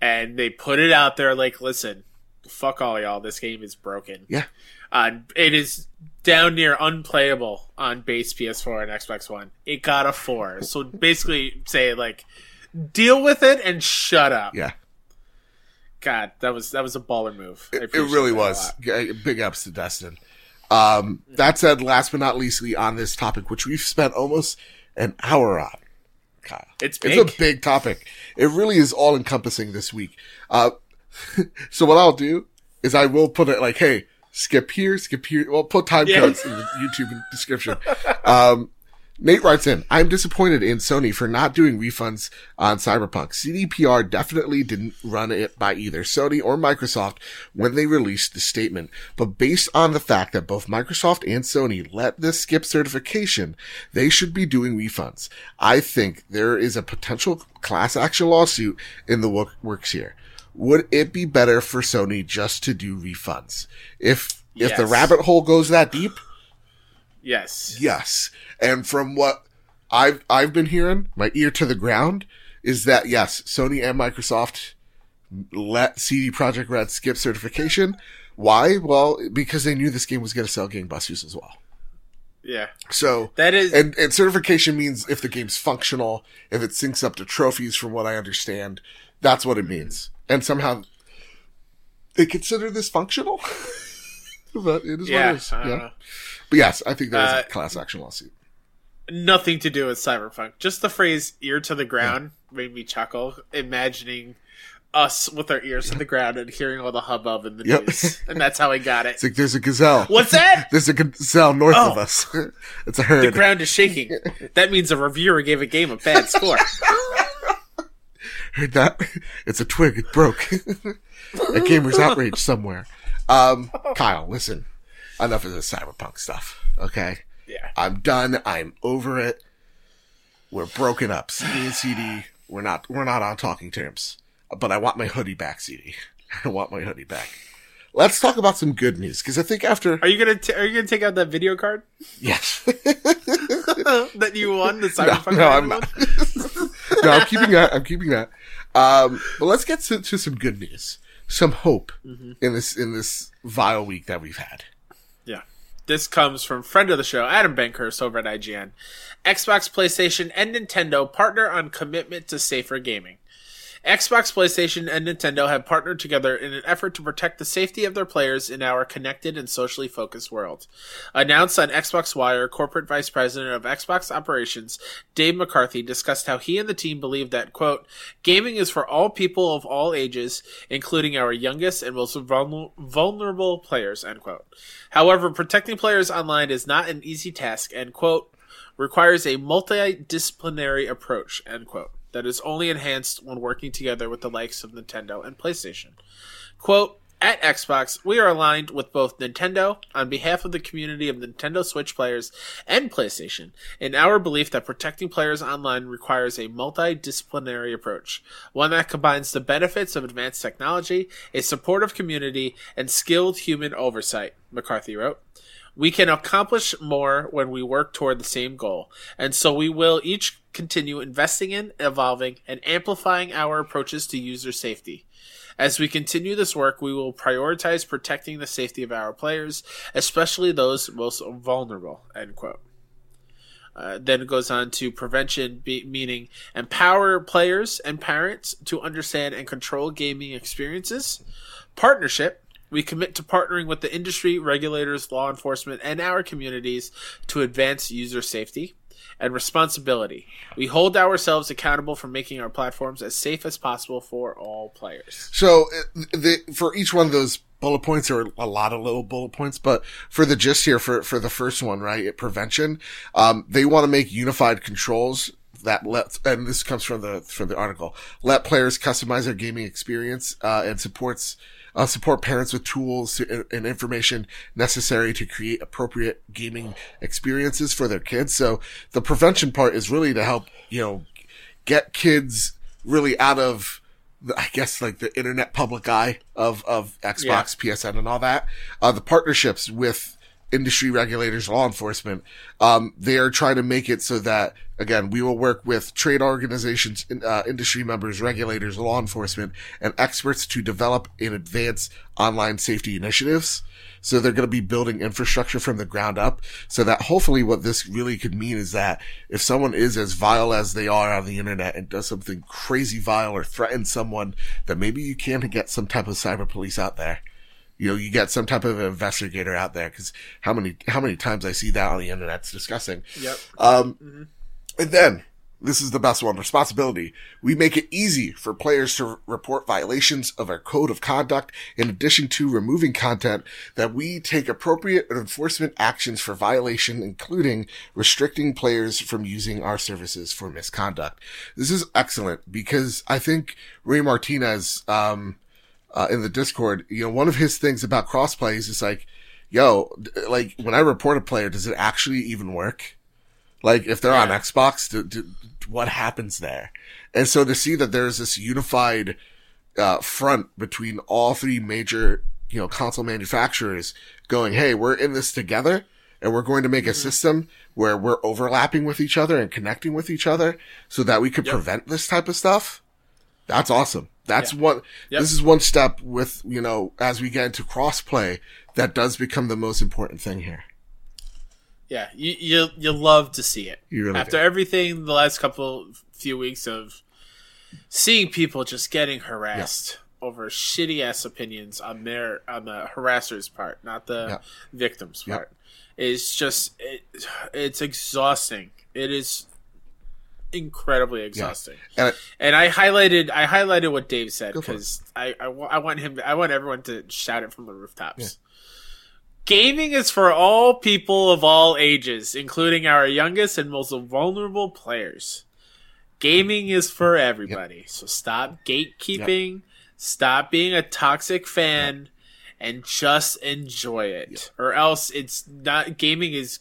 and they put it out there like, listen, fuck all y'all, this game is broken. yeah Uh, it is down near unplayable on base PS4 and Xbox One. It got a four, so basically say like, deal with it and shut up. yeah God, that was that was a baller move. I It, it really was. Big ups to Destin. Um, that said, last but not leastly on this topic, which we've spent almost an hour on, Kyle. It's It's a big topic. It really is all encompassing this week. Uh, so what I'll do is I will put it like, hey, skip here, skip here. Well, put time Yeah. codes in the YouTube description. Um, Nate writes in, I'm disappointed in Sony for not doing refunds on Cyberpunk. CDPR definitely didn't run it by either Sony or Microsoft when they released the statement. But based on the fact that both Microsoft and Sony let this skip certification, they should be doing refunds. I think there is a potential class action lawsuit in the works here. Would it be better for Sony just to do refunds? If, if the rabbit hole goes that deep, Yes. Yes. And from what I've I've been hearing, my ear to the ground, is that yes, Sony and Microsoft let CD Projekt Red skip certification. Why? Well, because they knew this game was going to sell gangbusters as well. Yeah. So That is and and certification means if the game's functional, if it syncs up to trophies, from what I understand, that's what it means. And somehow they consider this functional. but it is yeah. what it is. Yeah. know. But yes, I think there's Uh, a class action lawsuit. Nothing to do with Cyberpunk. Just the phrase "ear to the ground" made me chuckle, imagining us with our ears to the ground and hearing all the hubbub in the Yep. news, and that's how I got it. It's like there's a gazelle. What's that? There's a gazelle north Oh. of us. it's a herd. The ground is shaking. That means a reviewer gave a game a bad score. Heard that? It's a twig. It broke. a gamer's outraged somewhere. Um, Kyle, listen. Enough of this cyberpunk stuff. Okay, Yeah. I'm done. I'm over it. We're broken up. CD and CD. We're not. We're not on talking terms. But I want my hoodie back, CD. I want my hoodie back. Let's talk about some good news because I think after Are you gonna t- Are you gonna take out that video card yes, that you won the Cyberpunk? no, I'm not. no, I'm keeping that. I'm keeping that. Um, but let's get to, to some good news, some hope in this in this vile week that we've had. This comes from friend of the show, Adam Bankhurst over at IGN. Xbox, PlayStation, and Nintendo partner on commitment to safer gaming. Xbox, PlayStation, and Nintendo have partnered together in an effort to protect the safety of their players in our connected and socially focused world. Announced on Xbox Wire, corporate vice president of Xbox operations, Dave McCarthy, discussed how he and the team believe that, quote, gaming is for all people of all ages, including our youngest and most vulner- vulnerable players, end quote. However, protecting players online is not an easy task and, quote, requires a multidisciplinary approach, end quote, that is only enhanced when working together with the likes of Nintendo and PlayStation. Quote, at Xbox, we are aligned with both Nintendo on behalf of the community of Nintendo Switch players and PlayStation in our belief that protecting players online requires a multidisciplinary approach, one that combines the benefits of advanced technology, a supportive community, and skilled human oversight, McCarthy wrote. We can accomplish more when we work toward the same goal, and so we will each continue investing in, evolving, and amplifying our approaches to user safety. As we continue this work, we will prioritize protecting the safety of our players, especially those most vulnerable. End quote. Uh, then it goes on to prevention, be, meaning empower players and parents to understand and control gaming experiences. Partnership, we commit to partnering with the industry, regulators, law enforcement, and our communities to advance user safety. And responsibility, we hold ourselves accountable for making our platforms as safe as possible for all players. So uh, the, for each one of those bullet points, are a lot of little bullet points, but for the gist here, for for the first one, right, at prevention, um, they want to make unified controls that let and this comes from the from the article let players customize their gaming experience uh, and supports uh, support parents with tools to, and information necessary to create appropriate gaming experiences for their kids. So the prevention part is really to help you know get kids really out of the, I guess like the internet public eye of of Xbox, PSN, and all that. Uh, the partnerships with industry regulators, law enforcement, um, they are trying to make it so that again we will work with trade organizations, uh, industry members, regulators, law enforcement, and experts to develop and advance online safety initiatives. So they're going to be building infrastructure from the ground up so that hopefully what this really could mean is that if someone is as vile as they are on the internet and does something crazy vile or threatens someone, that maybe you can get some type of cyber police out there. You know, you get some type of investigator out there because how many, how many times I see that on the internet? It's disgusting. Yep. Um, and then This is the best one. Responsibility. We make it easy for players to report violations of our code of conduct in addition to removing content that we take appropriate enforcement actions for violation, including restricting players from using our services for misconduct. This is excellent because I think Ray Martinez, um, uh, in the Discord, you know, one of his things about crossplay is just like, yo, like when I report a player, does it actually even work? Like if they're yeah. on Xbox, do, do, what happens there? And so to see that there's this unified uh, front between all three major, you know, console manufacturers going, "Hey, we're in this together." And we're going to make mm-hmm. a system where we're overlapping with each other and connecting with each other so that we could yep. prevent this type of stuff. That's awesome. That's yeah. one, yep. this is one step with, you know, as we get into crossplay, that does become the most important thing here. Yeah, you you you love to see it. Really After do. everything, the last couple few weeks of seeing people just getting harassed yeah. over shitty ass opinions on their on the harasser's part, not the yeah. victim's part, is just it, it's exhausting. It is incredibly exhausting. And, and, I highlighted I highlighted what Dave said because I, I, I want him I want everyone to shout it from the rooftops. Gaming is for all people of all ages, including our youngest and most vulnerable players. Gaming is for everybody. Yep. So stop gatekeeping, yep. stop being a toxic fan, yep. and just enjoy it. Or else it's not gaming is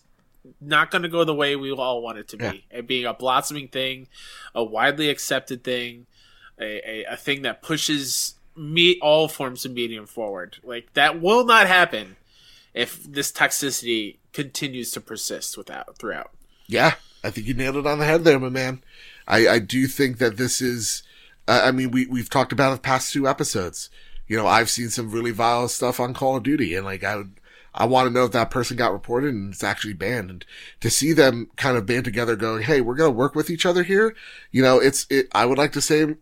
not going to go the way we all want it to be. Yeah. And being a blossoming thing, a widely accepted thing, a, a, a thing that pushes me all forms of medium forward. Like that will not happen if this toxicity continues to persist without throughout. Yeah, I think you nailed it on the head there, my man. I, I do think that this is, uh, I mean, we, we've talked about it past two episodes. You know, I've seen some really vile stuff on Call of Duty and like I would, I want to know if that person got reported and it's actually banned. And to see them kind of band together going, Hey, we're going to work with each other here. You know, it's, it, I would like to say,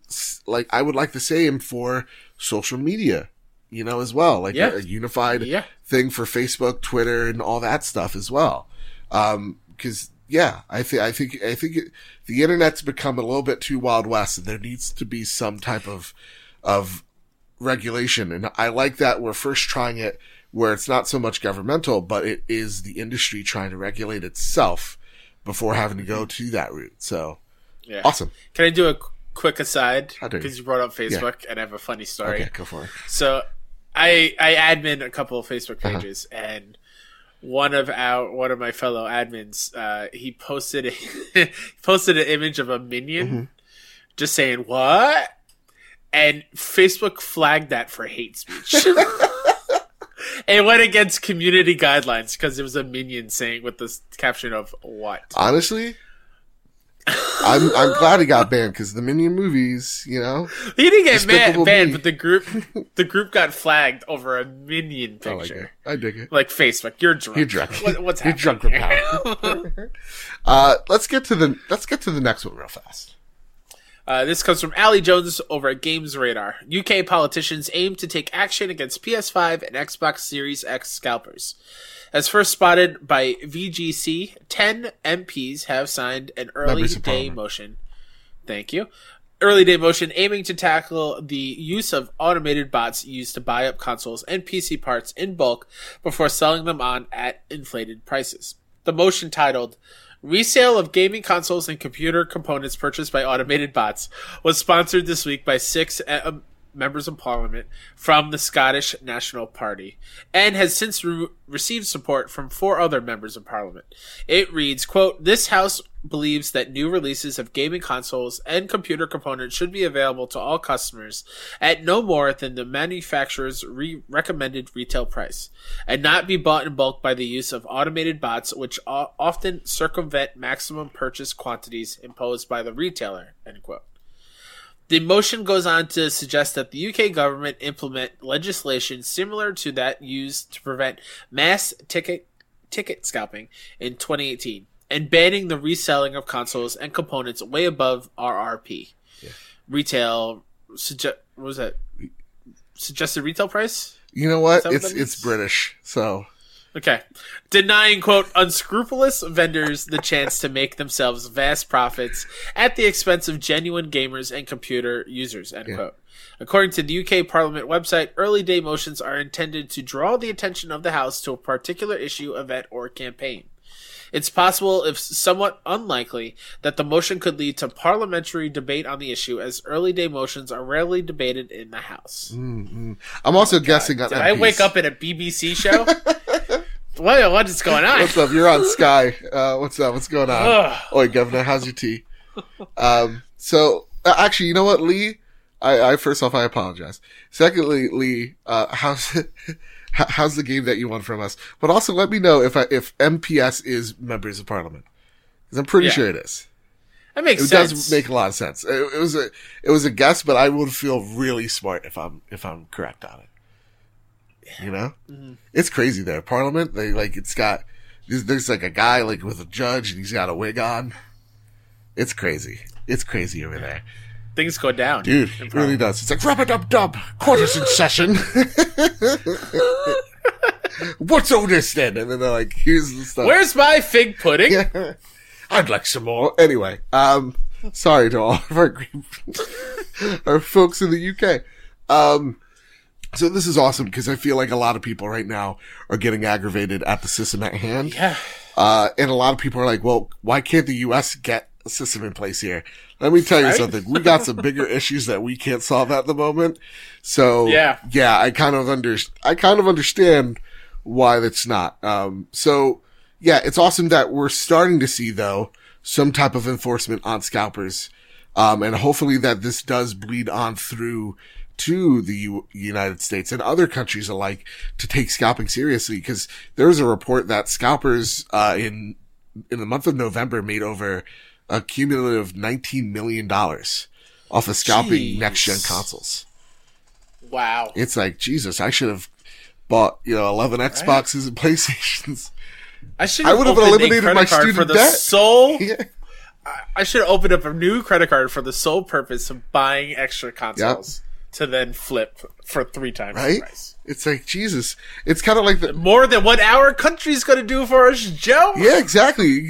like, I would like the same for social media you know, as well, like yeah. a, a, unified yeah. thing for Facebook, Twitter, and all that stuff as well. Um, cause yeah, I think, I think, I think it, the internet's become a little bit too wild west and there needs to be some type of, of regulation. And I like that we're first trying it where it's not so much governmental, but it is the industry trying to regulate itself before having to go to that route. So yeah. awesome. Can I do a quick aside? Because you brought up Facebook yeah. and I have a funny story. Okay, go for it. So I I admin a couple of Facebook uh-huh. pages uh-huh. and one of our one of my fellow admins uh, he posted a, posted an image of a minion mm-hmm. just saying what and Facebook flagged that for hate speech. it went against community guidelines because it was a minion saying with the caption of what. Honestly, I'm I'm glad he got banned because the Minion movies, you know, he didn't get banned, banned, but the group the group got flagged over a Minion picture. I, like I dig it. Like Facebook, you're drunk. You're drunk. What, what's you're happening? drunk with power. uh, let's get to the let's get to the next one real fast. Uh, this comes from Ali Jones over at Games Radar. UK politicians aim to take action against PS5 and Xbox Series X scalpers. As first spotted by VGC, 10 MPs have signed an early day motion. Thank you. Early day motion aiming to tackle the use of automated bots used to buy up consoles and PC parts in bulk before selling them on at inflated prices. The motion titled Resale of gaming consoles and computer components purchased by automated bots was sponsored this week by six uh, members of parliament from the Scottish National Party and has since re- received support from four other members of parliament. It reads, quote, This House believes that new releases of gaming consoles and computer components should be available to all customers at no more than the manufacturer's re- recommended retail price and not be bought in bulk by the use of automated bots which o- often circumvent maximum purchase quantities imposed by the retailer, end quote. The motion goes on to suggest that the UK government implement legislation similar to that used to prevent mass ticket ticket scalping in 2018 and banning the reselling of consoles and components way above RRP. Yeah. Retail suggest what was that? Suggested retail price? You know what? It's it's British, so Okay. Denying, quote, unscrupulous vendors the chance to make themselves vast profits at the expense of genuine gamers and computer users, end Yeah. quote. According to the UK Parliament website, early day motions are intended to draw the attention of the House to a particular issue, event, or campaign. It's possible, if somewhat unlikely, that the motion could lead to parliamentary debate on the issue, as early day motions are rarely debated in the House. I'm also guessing on Did I MPs. wake up in a BBC show? what, what is going on? What's up? You're on Sky. Uh, what's up? What's going on? Oi, Governor, how's your tea? Um, so uh, actually, you know what, Lee? I, I first off, I apologize. Secondly, Lee, uh, how's h- how's the game that you won from us? But also, let me know if I, if MPS is members of Parliament because I'm pretty Yeah. sure it is. That makes sense. It sense. does make a lot of sense. It, it was a it was a guess, but I would feel really smart if I'm if I'm correct on it. You know, Mm-hmm. it's crazy there. Parliament, they like it's got there's, there's like a guy like with a judge and he's got a wig on. It's crazy. It's crazy over there, Things go down. dude. It really does. It's like rub a dub dub. Quarters in session. What's all this then? And then they're like, here's the stuff. Where's my fig pudding? Yeah. I'd like some more. Anyway, um, sorry to all of our our folks in the UK. Um, so this is awesome because I feel like a lot of people right now are getting aggravated at the system at hand. Yeah. Uh, and a lot of people are like, well, why can't the US get a system in place here? Let me tell you Right? something. We got some bigger issues that we can't solve at the moment. So Yeah. yeah, I kind of under, I kind of understand why that's not. Um, so yeah, it's awesome that we're starting to see though some type of enforcement on scalpers. Um, and hopefully that this does bleed on through to the U- United States and other countries alike to take scalping seriously. Cause there was a report that scalpers, uh, in, in the month of November made over a cumulative $19 million off of scalping next gen consoles. Wow. It's like, Jesus, I should have bought, you know, 11 Xboxes and PlayStations. I should I have would have eliminated my card for student the debt. sole. Yeah. I should have opened up a new credit card for the sole purpose of buying extra consoles to then flip for three times Right? price. It's like, Jesus. It's kind of like the, More than what our country's going to do for us, Joe. Yeah, exactly.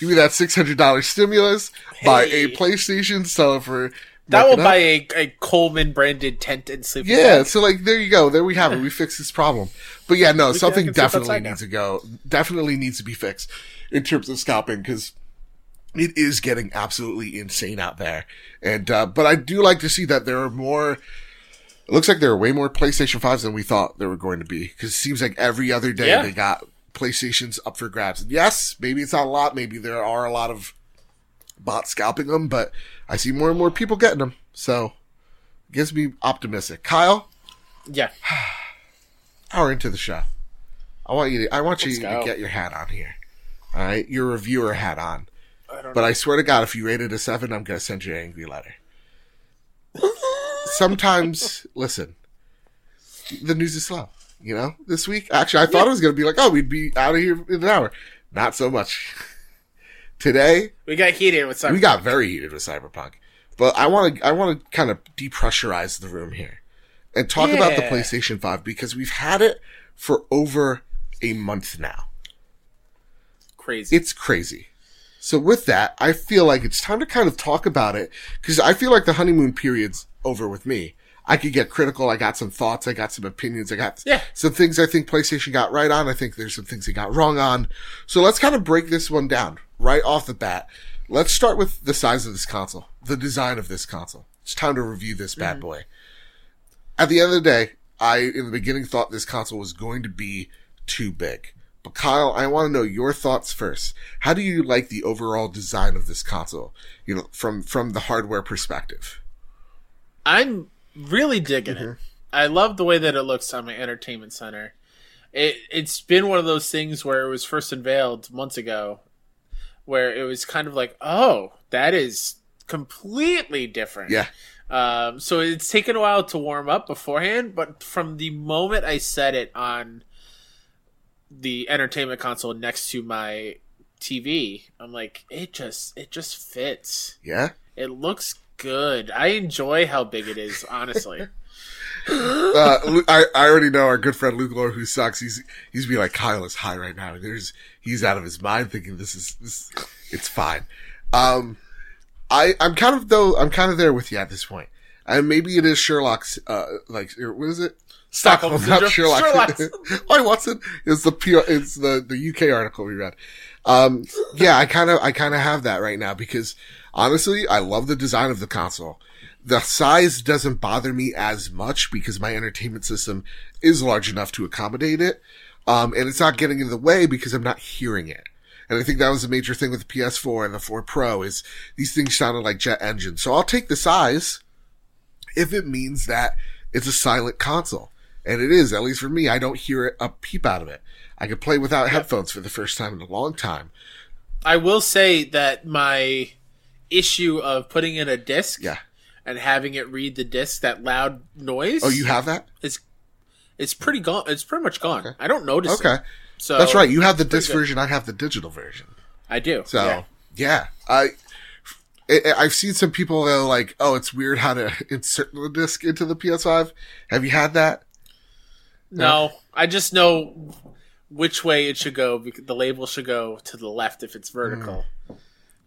Give me that six hundred dollars stimulus, buy a PlayStation, sell it for That will buy a, a Coleman branded tent and sleeping Yeah, bag. so like there you go. There we have it. We fixed this problem. But yeah, no, I something definitely outside now. needs to go. Definitely needs to be fixed in terms of scalping because it is getting absolutely insane out there. And uh but I do like to see that there are more. It looks like there are way more PlayStation fives than we thought there were going to be because it seems like every other day Yeah. they got PlayStations up for grabs. And yes, maybe it's not a lot. Maybe there are a lot of bots scalping them, but I see more and more people getting them. So it gives me optimistic. Kyle, Yeah. hour into the show. I want you to I want you to get your hat on here. All right, your reviewer hat on. I But I swear to God, if you rate it a seven, I'm gonna send you an angry letter. Sometimes, listen, the news is slow. You know, this week actually, I thought it was gonna be like, oh, we'd be out of here in an hour. Not so much. Today, We got heated with some. we got very heated with Cyberpunk, but I want to I want to kind of depressurize the room here and talk about the PlayStation Five because we've had it for over a month now. crazy. It's crazy. So with that, I feel like it's time to kind of talk about it because I feel like the honeymoon period's over with me. I could get critical. I got some thoughts. I got some opinions. I got Yeah. some things I think PlayStation got right on. I think there's some things they got wrong on. So let's kind of break this one down right off the bat. Let's start with the size of this console, the design of this console. It's time to review this bad mm-hmm. boy. At the end of the day, I, in the beginning, thought this console was going to be too big. But Kyle, I want to know your thoughts first. How do you like the overall design of this console? You know, from, from the hardware perspective. I'm really digging Mm-hmm. it. I love the way that it looks on my entertainment center. It it's been one of those things where it was first unveiled months ago, where it was kind of like, oh, that is completely different. Yeah. Um, so it's taken a while to warm up beforehand, but from the moment I set it on the entertainment console next to my TV, I'm like, it just it just fits Yeah. it looks good. I enjoy how big it is, honestly. uh, I, I already know our good friend Luke Lord who sucks. He's he's being like Kyle is high right now. There's he's out of his mind thinking this is this it's fine. Um, I I'm kind of though I'm kind of there with you at this point. And maybe it is Sherlock's uh like what is it? Stockholm Stockholm, not Syndrome. Sherlock. Sherlock's. Why Watson? It's the PR, it's the the UK article we read. Um, yeah, I kind of I kind of have that right now because honestly, I love the design of the console. The size doesn't bother me as much because my entertainment system is large enough to accommodate it. Um, and it's not getting in the way because I'm not hearing it. And I think that was a major thing with the PS4 and the 4 Pro is these things sounded like jet engines. So I'll take the size if it means that it's a silent console. And it is, at least for me, I don't hear a peep out of it. I could play without headphones for the first time in a long time. I will say that my issue of putting in a disc Yeah. and having it read the disc, that loud noise. Oh, you have that? It's it's pretty gone. It's pretty much gone. I don't notice. Okay. It. So That's right. You have the disc version. I have the digital version. I do. So yeah. yeah, I, I've seen some people go like, "Oh, it's weird how to insert the disc into the PS5." Have you had that? No, I just know which way it should go. The label should go to the left if it's vertical. Mm.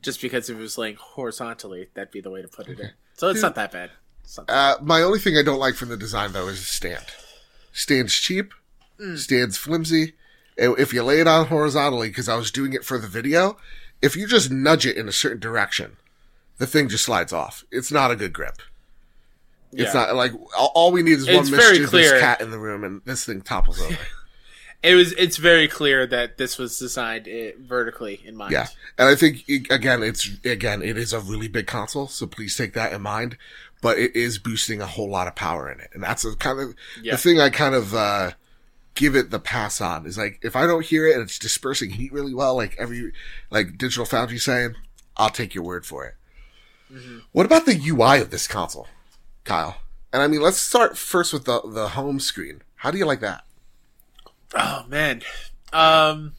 Just because if it was laying horizontally, that'd be the way to put it in. So it's not that bad. Not that Uh, my only thing I don't like from the design though is the stand. Stand's cheap. Mm. Stand's flimsy. If you lay it on horizontally, because I was doing it for the video, if you just nudge it in a certain direction, the thing just slides off. It's not a good grip. It's Yeah. not like all, all we need is one It's mischievous cat in the room, and this thing topples over. It was. It's very clear that this was designed uh, vertically in mind. Yeah, and I think again, it's again, it is a really big console, so please take that in mind. But it is boosting a whole lot of power in it, and that's a kind of Yeah. the thing I kind of uh, give it the pass on. Is like if I don't hear it and it's dispersing heat really well, like every like Digital Foundry saying, I'll take your word for it. What about the UI of this console, Kyle? And I mean, let's start first with the the home screen. How do you like that? Oh man, um,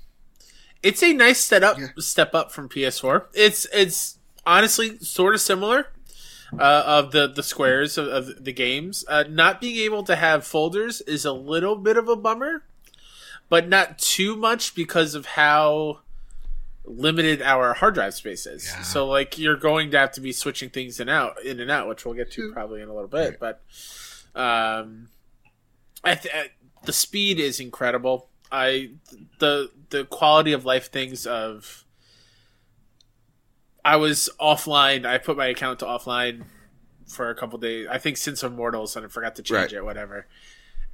it's a nice step up. Yeah. Step up from PS4. It's it's honestly sort of similar. Uh, of the the squares of, of the games, uh, not being able to have folders is a little bit of a bummer, but not too much because of how limited our hard drive space is. Yeah. So like you're going to have to be switching things in out in and out, which we'll get to probably in a little bit. But um, I th- I- the speed is incredible. I the the quality of life things of I was offline. I put my account to offline for a couple days. I think since Immortals, and I forgot to change Right. it. Whatever.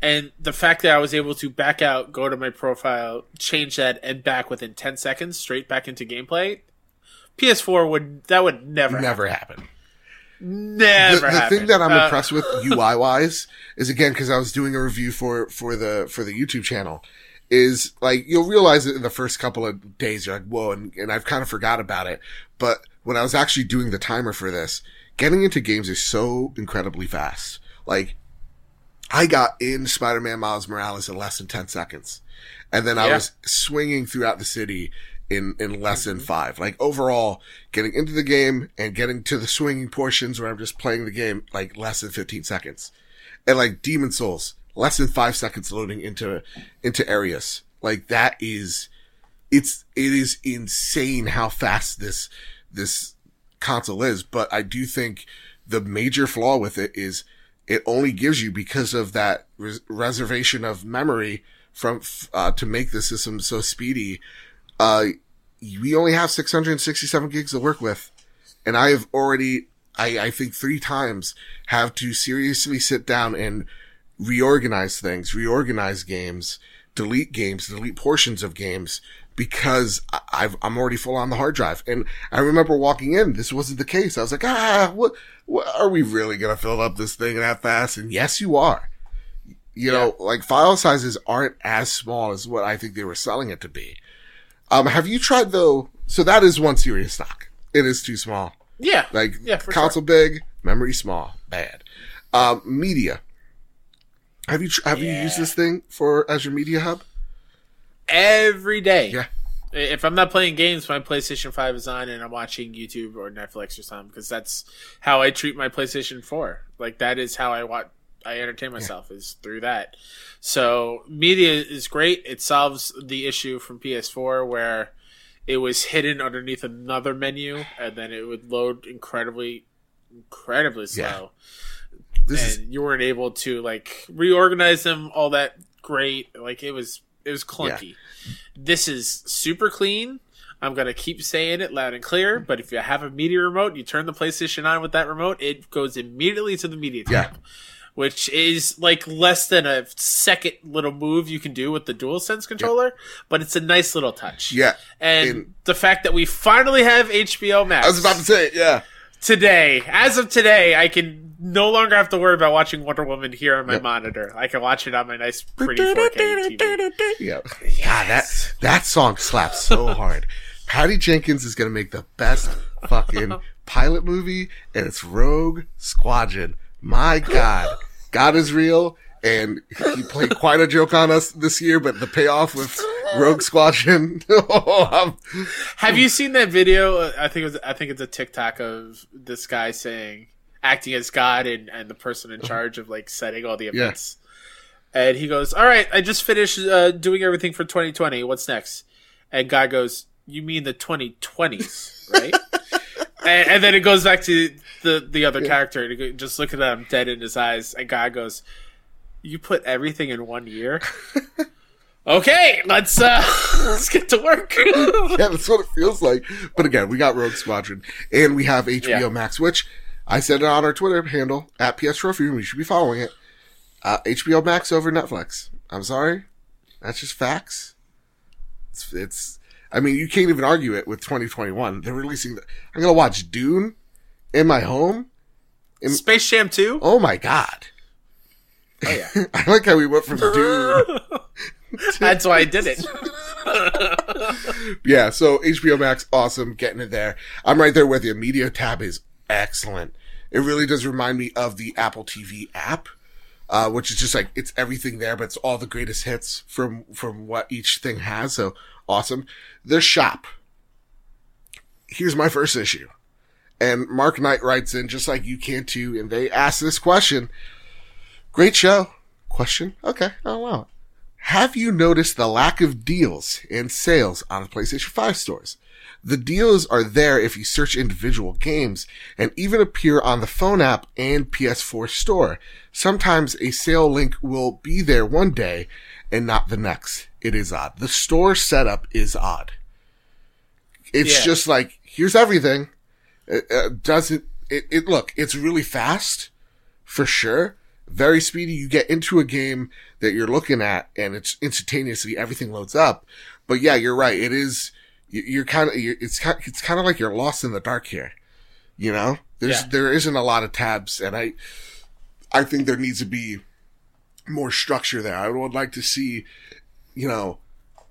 And the fact that I was able to back out, go to my profile, change that, and back within ten seconds, straight back into gameplay. PS4 would that would never Never happen. happen. never the, the thing that I'm Uh, impressed with UI wise is again because I was doing a review for for the for the YouTube channel is like you'll realize it in the first couple of days you're like whoa and, and I've kind of forgot about it but when I was actually doing the timer for this getting into games is so incredibly fast like I got in Spider-Man Miles Morales in less than 10 seconds and then I Yeah. was swinging throughout the city in, in less than mm-hmm. five. Like overall, getting into the game and getting to the swinging portions where I'm just playing the game, like less than 15 seconds. And like Demon Souls, less than five seconds loading into, into areas. Like that is, it's, it is insane how fast this, this console is. But I do think the major flaw with it is it only gives you because of that res- reservation of memory from, uh, to make the system so speedy uh, we only have 667 gigs to work with. And I have already, I, I think three times have to seriously sit down and reorganize things, reorganize games, delete games, delete portions of games because I- I'm already full on the hard drive. And I remember walking in, this wasn't the case. I was like, ah, what are we really going to fill up this thing that fast? And yes, you are. You know, like file sizes aren't as small as what I think they were selling it to be. Um, have you tried though? So that is one serious stock. It is too small. yeah, Like yeah, for console big, memory small, bad. Um, media. Have you tr- have you used this thing for as your media hub? every day. Yeah. If I'm not playing games, my PlayStation 5 is on and I'm watching YouTube or Netflix or something because that's how I treat my PlayStation 4. Like that is how I watch I entertain myself yeah. is through that. So media is great. It solves the issue from PS4 where it was hidden underneath another menu and then it would load incredibly incredibly slow. Yeah. This and is... you weren't able to like reorganize them all that great. Like it was it was clunky. Yeah. This is super clean. I'm gonna keep saying it loud and clear. But if you have a media remote, you turn the PlayStation on with that remote, it goes immediately to the media tab. Yeah which is like less than a second little move you can do with the DualSense controller, yeah. but it's a nice little touch. Yeah. And, and, the fact that we finally have HBO Max. I was about to say, yeah. Today, as of today, I can no longer have to worry about watching Wonder Woman here on my yep. monitor. I can watch it on my nice, pretty 4K TV. Yeah. Yes. God, that, that song slaps so hard. Patty Jenkins is going to make the best fucking pilot movie, and it's Rogue Squadron. My God. God is real, and he played quite a joke on us this year. But the payoff with Rogue Squadron. Um, have you seen that video? I think it was. I think it's a TikTok of this guy saying acting as God and, and the person in charge of like setting all the events. Yeah. And he goes, "All right, I just finished uh, doing everything for 2020. What's next?" And God goes, "You mean the 2020s, right?" and, and, then it goes back to the the other yeah. character, just looking at him dead in his eyes, and God goes, "You put everything in one year." okay, let's uh let's get to work. yeah, that's what it feels like. But again, we got Rogue Squadron, and we have HBO yeah. Max, which I said it on our Twitter handle at PS Trophy. Room. You should be following it. Uh, HBO Max over Netflix. I'm sorry, that's just facts. It's, it's I mean, you can't even argue it with 2021. They're releasing. The, I'm gonna watch Dune in my home. In, Space Jam 2? Oh my god. Oh yeah. I like how we went from Dune. That's why I did it. yeah, so HBO Max, awesome, getting it there. I'm right there with you. Media tab is excellent. It really does remind me of the Apple TV app, uh, which is just like it's everything there, but it's all the greatest hits from from what each thing has. So awesome. The shop. Here's my first issue. And Mark Knight writes in just like you can too, and they ask this question. Great show. Question? Okay, I'll allow it. Have you noticed the lack of deals and sales on the PlayStation 5 stores? The deals are there if you search individual games and even appear on the phone app and PS4 store. Sometimes a sale link will be there one day and not the next. It is odd. The store setup is odd. It's yeah. just like, here's everything. It, it doesn't, it, it, look, it's really fast for sure. Very speedy. You get into a game that you're looking at and it's instantaneously everything loads up. But yeah, you're right. It is, you're kind of, it's kind, it's kind of like you're lost in the dark here. You know, there's, yeah. there isn't a lot of tabs and I, I think there needs to be more structure there. I would like to see, you know,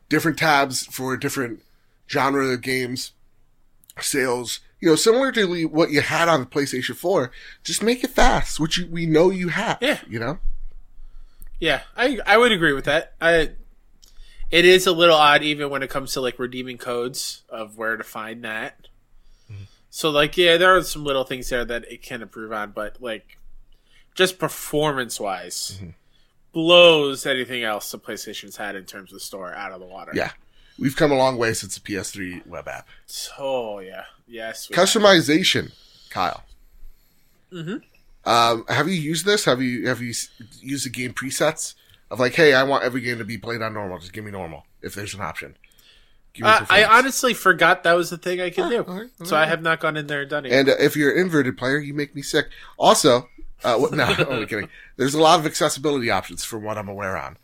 different tabs for different genre of games, sales, you know, similar to what you had on the PlayStation 4, just make it fast, which you, we know you have. Yeah. You know? Yeah, I, I would agree with that. I, it is a little odd even when it comes to like redeeming codes of where to find that. Mm-hmm. So like, yeah, there are some little things there that it can improve on, but like, just performance wise, mm-hmm. blows anything else the PlayStation's had in terms of store out of the water. Yeah, we've come a long way since the PS3 web app. Oh yeah, yes. Customization, have. Kyle. Mm-hmm. Um, have you used this? Have you have you used the game presets of like, hey, I want every game to be played on normal. Just give me normal if there's an option. Uh, I honestly forgot that was the thing I could ah, do, all right, all so right. I have not gone in there and done it. And uh, if you're an inverted player, you make me sick. Also, uh, what, no, I'm kidding. There's a lot of accessibility options from what I'm aware on.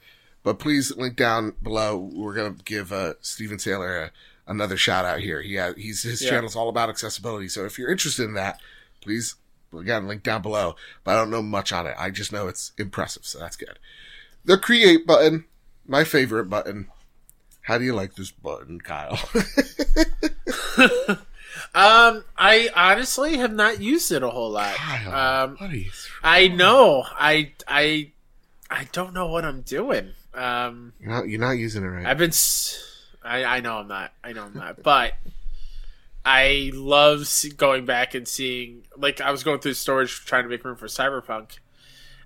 But please link down below. We're gonna give uh, Steven Saylor a, another shout out here. He has, he's his yeah. channel's all about accessibility. So if you're interested in that, please again link down below. But I don't know much on it. I just know it's impressive, so that's good. The create button, my favorite button. How do you like this button, Kyle? um, I honestly have not used it a whole lot. Kyle, um, I know. I I I don't know what I'm doing. Um, you're not, you're not using it right. I've been I, I know I'm not. I know I'm not. But I love going back and seeing. Like I was going through storage trying to make room for Cyberpunk,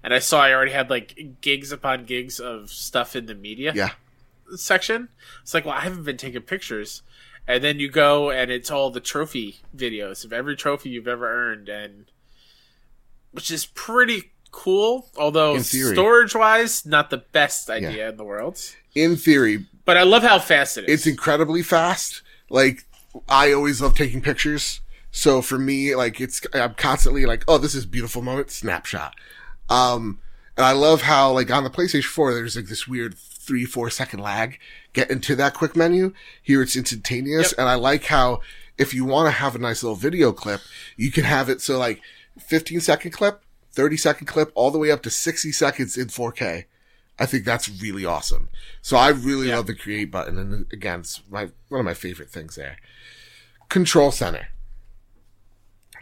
and I saw I already had like gigs upon gigs of stuff in the media Yeah. section. It's like, well, I haven't been taking pictures. And then you go and it's all the trophy videos of every trophy you've ever earned, and which is pretty cool. Although storage wise, not the best idea in the world. In theory, But I love how fast it is. it's incredibly fast. Like I always love taking pictures. So for me, like it's I'm constantly like, oh, this is beautiful moment, snapshot. Um, and I love how like on the PlayStation 4, there's like this weird three, four second lag getting to that quick menu. Here it's instantaneous. Yep. And I like how if you want to have a nice little video clip, you can have it so like 15 second clip, 30 second clip, all the way up to 60 seconds in 4K. I think that's really awesome. So I really Yeah. love the create button, and again, it's my one of my favorite things there. Control center.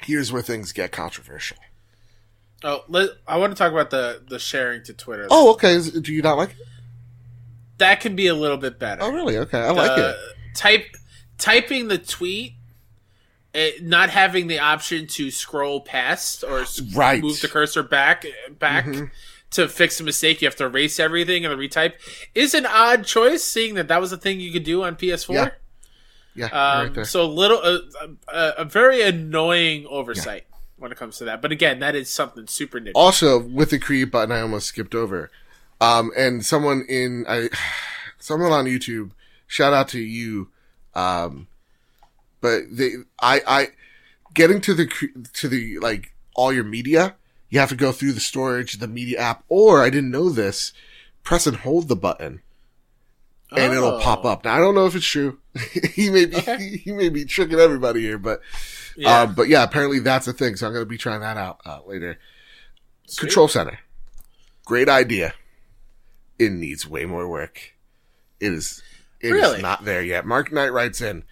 Here's where things get controversial. Oh, let, I want to talk about the the sharing to Twitter. Oh, okay. Is- Do you not like it? that can be a little bit better. Oh, really? Okay, I like Uh, it. Type typing the tweet, it, not having the option to scroll past or s- Right. move the cursor back back Mhm. to fix a mistake. You have to erase everything and retype. Is an odd choice, seeing that that was a thing you could do on PS4. Yeah. Yeah, Um, right so a little, uh, a, a very annoying oversight when it comes to that. But again, that is something super niche. Also, with the create button, I almost skipped over. Um, and someone in I, someone on YouTube, shout out to you. Um, but they, I, I, getting to the cre- to the like all your media, you have to go through the storage, the media app, or I didn't know this. Press and hold the button, and it'll Oh. pop up. Now I don't know if it's true. he may be Okay. he may be tricking everybody here, but Yeah. um, but yeah, apparently that's a thing. So I'm gonna be trying that out uh, later. Sweet. Control center. Great idea. It needs way more work. It is it is Really? not there yet. Mark Knight writes in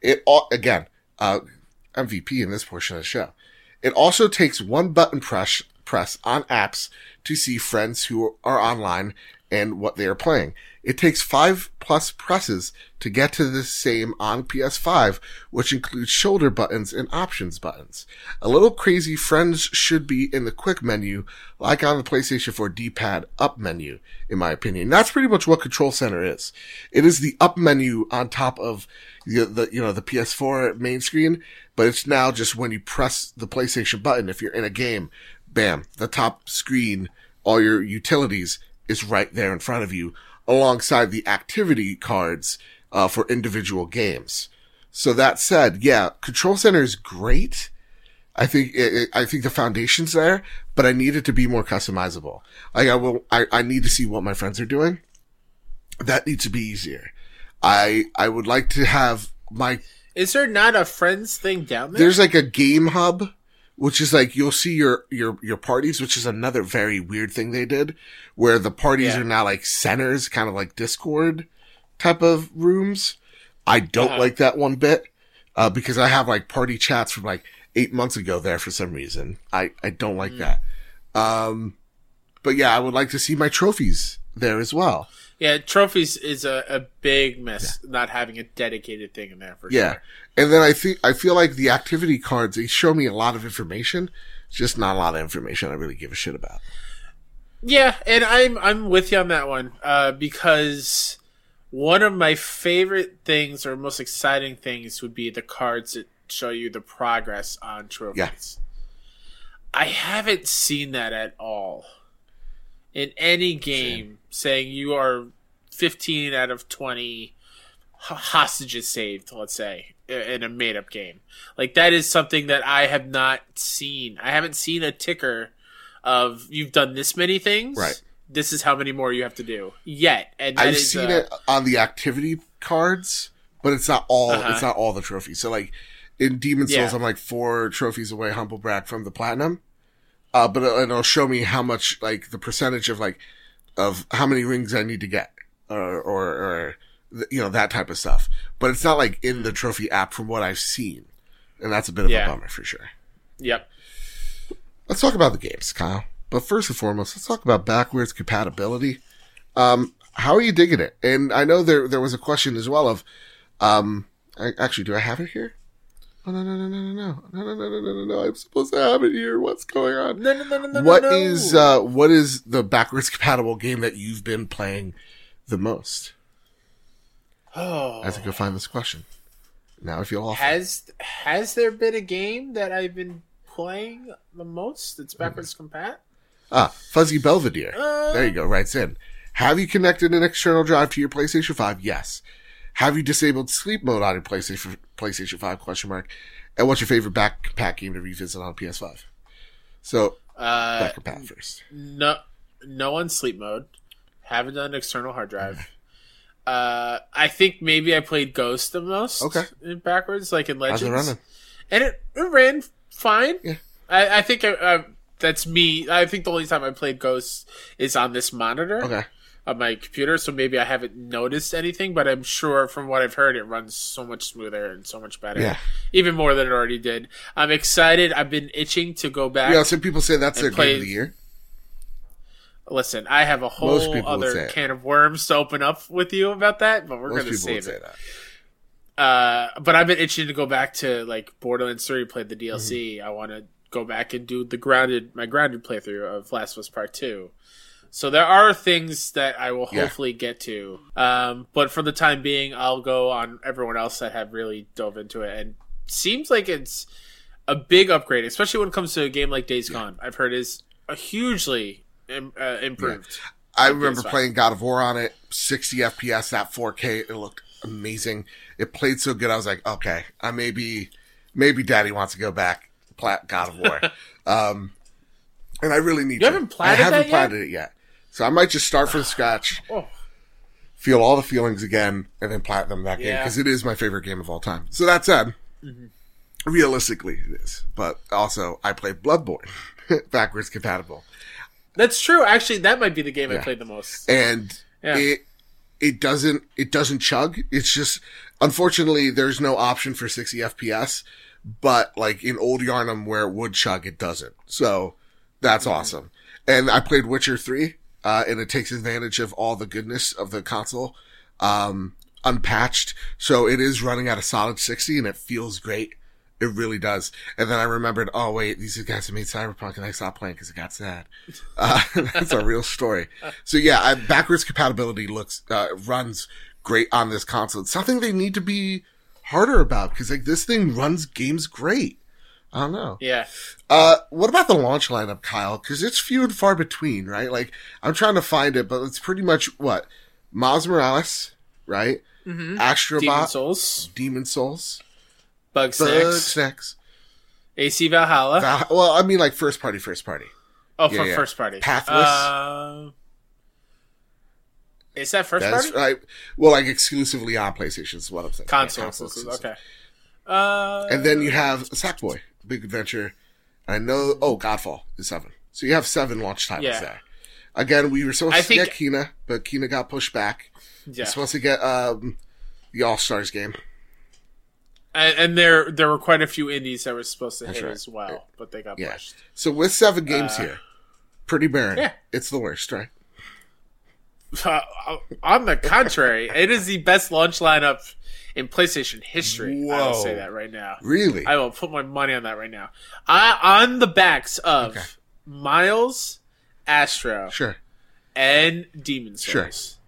it all again, uh MVP in this portion of the show. It also takes one button press press on apps to see friends who are online and what they are playing. It takes five plus presses to get to the same on PS5, which includes shoulder buttons and options buttons. A little crazy friends should be in the quick menu, like on the PlayStation 4 D-pad up menu, in my opinion. That's pretty much what Control Center is. It is the up menu on top of the, the you know, the PS4 main screen, but it's now just when you press the PlayStation button, if you're in a game, bam, the top screen, all your utilities is right there in front of you alongside the activity cards uh, for individual games. So that said, yeah, Control Center is great. I think it, it- I think the foundation's there, but I need it to be more customizable. Like I will, I, I need to see what my friends are doing. That needs to be easier. I I would like to have my Is there not a friends thing down there? there's like a game hub, which is like you'll see your your your parties, which is another very weird thing they did, where the parties Yeah. are now like centers, kind of like Discord type of rooms. I don't Uh-huh. like that one bit uh, because I have like party chats from like eight months ago there for some reason. I I don't like that. Um, but yeah, I would like to see my trophies there as well. Yeah, trophies is a, a big miss not having a dedicated thing in there for sure. Yeah. sure. And then I think, I feel like the activity cards, they show me a lot of information. It's just not a lot of information I really give a shit about. Yeah, and I'm I'm with you on that one uh, because one of my favorite things or most exciting things would be the cards that show you the progress on trophies. I haven't seen that at all in any game saying you are 15 out of 20 hostages saved, let's say, in a made up game. Like that is something that I have not seen. I haven't seen a ticker of you've done this many things. Right. This is how many more you have to do yet. And I've is, seen uh, it on the activity cards, but it's not all, Uh-huh. it's not all the trophies. So like in Demon Souls, Yeah. I'm like four trophies away, humble brag from the platinum. Uh, but it- it'll show me how much, like the percentage of like, of how many rings I need to get or, or, or, you know, that type of stuff. But it's not like in the trophy app from what I've seen. And that's a bit of Yeah. a bummer for sure. Yep. Let's talk about the games, Kyle. But first and foremost, let's talk about backwards compatibility. Um, how are you digging it? And I know there there was a question as well of, um, I, actually, do I have it here? Oh no no no no no no no no no no no no! I'm supposed to have it here. What's going on? No, no, no, no, no. What no. is uh what is the backwards compatible game that you've been playing the most? Oh. I to go find this question. Now I feel awful. Has has there been a game that I've been playing the most that's Mm-hmm. backwards compat? Ah, Fuzzy Belvedere. Uh, There you go. Writes in. Have you connected an external drive to your PlayStation 5? Yes. Have you disabled sleep mode on your PlayStation PlayStation 5? Question mark. And what's your favorite backpack game to revisit on PS5? So Uh, back compat first. no, no on sleep mode. Haven't done external hard drive. Uh, I think maybe I played Ghost the most. Okay. backwards, like in How's Legends, it running? and it, it ran fine. Yeah. I, I think I, I, that's me. I think the only time I played Ghost is on this monitor. Okay. On my computer, so maybe I haven't noticed anything, but I'm sure from what I've heard, it runs so much smoother and so much better. Yeah. Even more than it already did. I'm excited. I've been itching to go back. Yeah, some people say that's their play- game of the year. Listen, I have a whole people would say other can of worms to open up with you about that, but we're going to save it. that. Uh, but I've been itching to go back to like Borderlands 3, play the DLC. Mm-hmm. I want to go back and do the grounded, my grounded playthrough of Last of Us Part 2. So there are things that I will Yeah. hopefully get to. Um, but for the time being, I'll go on everyone else that have really dove into it. And seems like it's a big upgrade, especially when it comes to a game like Days Gone. I've heard is a hugely im- uh, improved. I remember PS5. playing God of War on it, 60 FPS, that 4K. It looked amazing. It played so good. I was like, okay, I maybe, maybe Daddy wants to go back, plat God of War. um, and I really need You to. haven't platted I haven't yet? platted it yet. So I might just start from scratch, Oh, feel all the feelings again, and then plat them that game because it is my favorite game of all time. So that said, Mm-hmm. realistically, it is. But also, I played Bloodborne, backwards compatible. that's true. Actually, that might be the game I Yeah. played the most. and Yeah. it it doesn't it doesn't chug. It's just unfortunately there's no option for 60 FPS, but like in old Yharnam where it would chug, it doesn't. So that's awesome. And I played Witcher 3, uh, and it takes advantage of all the goodness of the console, um, unpatched. So it is running at a solid 60 and it feels great. It really does. And then I remembered, oh wait, these guys have made Cyberpunk and I stopped playing because it got sad. Uh, that's a real story. So yeah, I, backwards compatibility looks, uh, runs great on this console. It's something they need to be harder about because like this thing runs games great. I don't know. Yeah. Uh, what about the launch lineup, Kyle? Because it's few and far between, right? Like I'm trying to find it, but it's pretty much what Miles Morales, right? Mm-hmm. Astrobot, Demon Souls, Demon Souls, Bug Bugsnax, Snacks. AC Valhalla. Val- well, I mean, like first party, first party. oh, yeah, from yeah. first party. Pathless. Uh, is that first That's party? right. Well, like exclusively on PlayStation is what I'm saying. Console. Yeah, console exclusive. okay. Uh, And then you have Sackboy, Big Adventure. I know. Oh, Godfall is seven. So you have seven launch titles Yeah. there. Again, we were supposed I to think- get Kena, but Kena got pushed back. yeah. Supposed to get um, the All Stars game. and, and there there were quite a few indies that were supposed to That's hit right. as well, but they got Yeah. pushed. So with seven games Uh, here, pretty barren. yeah. It's the worst, right? Uh, on the contrary, it is the best launch lineup in PlayStation history. I will say that right now. Really? I will put my money on that right now. I, on the backs of Okay. Miles, Astro, sure. and Demon Sure. Souls.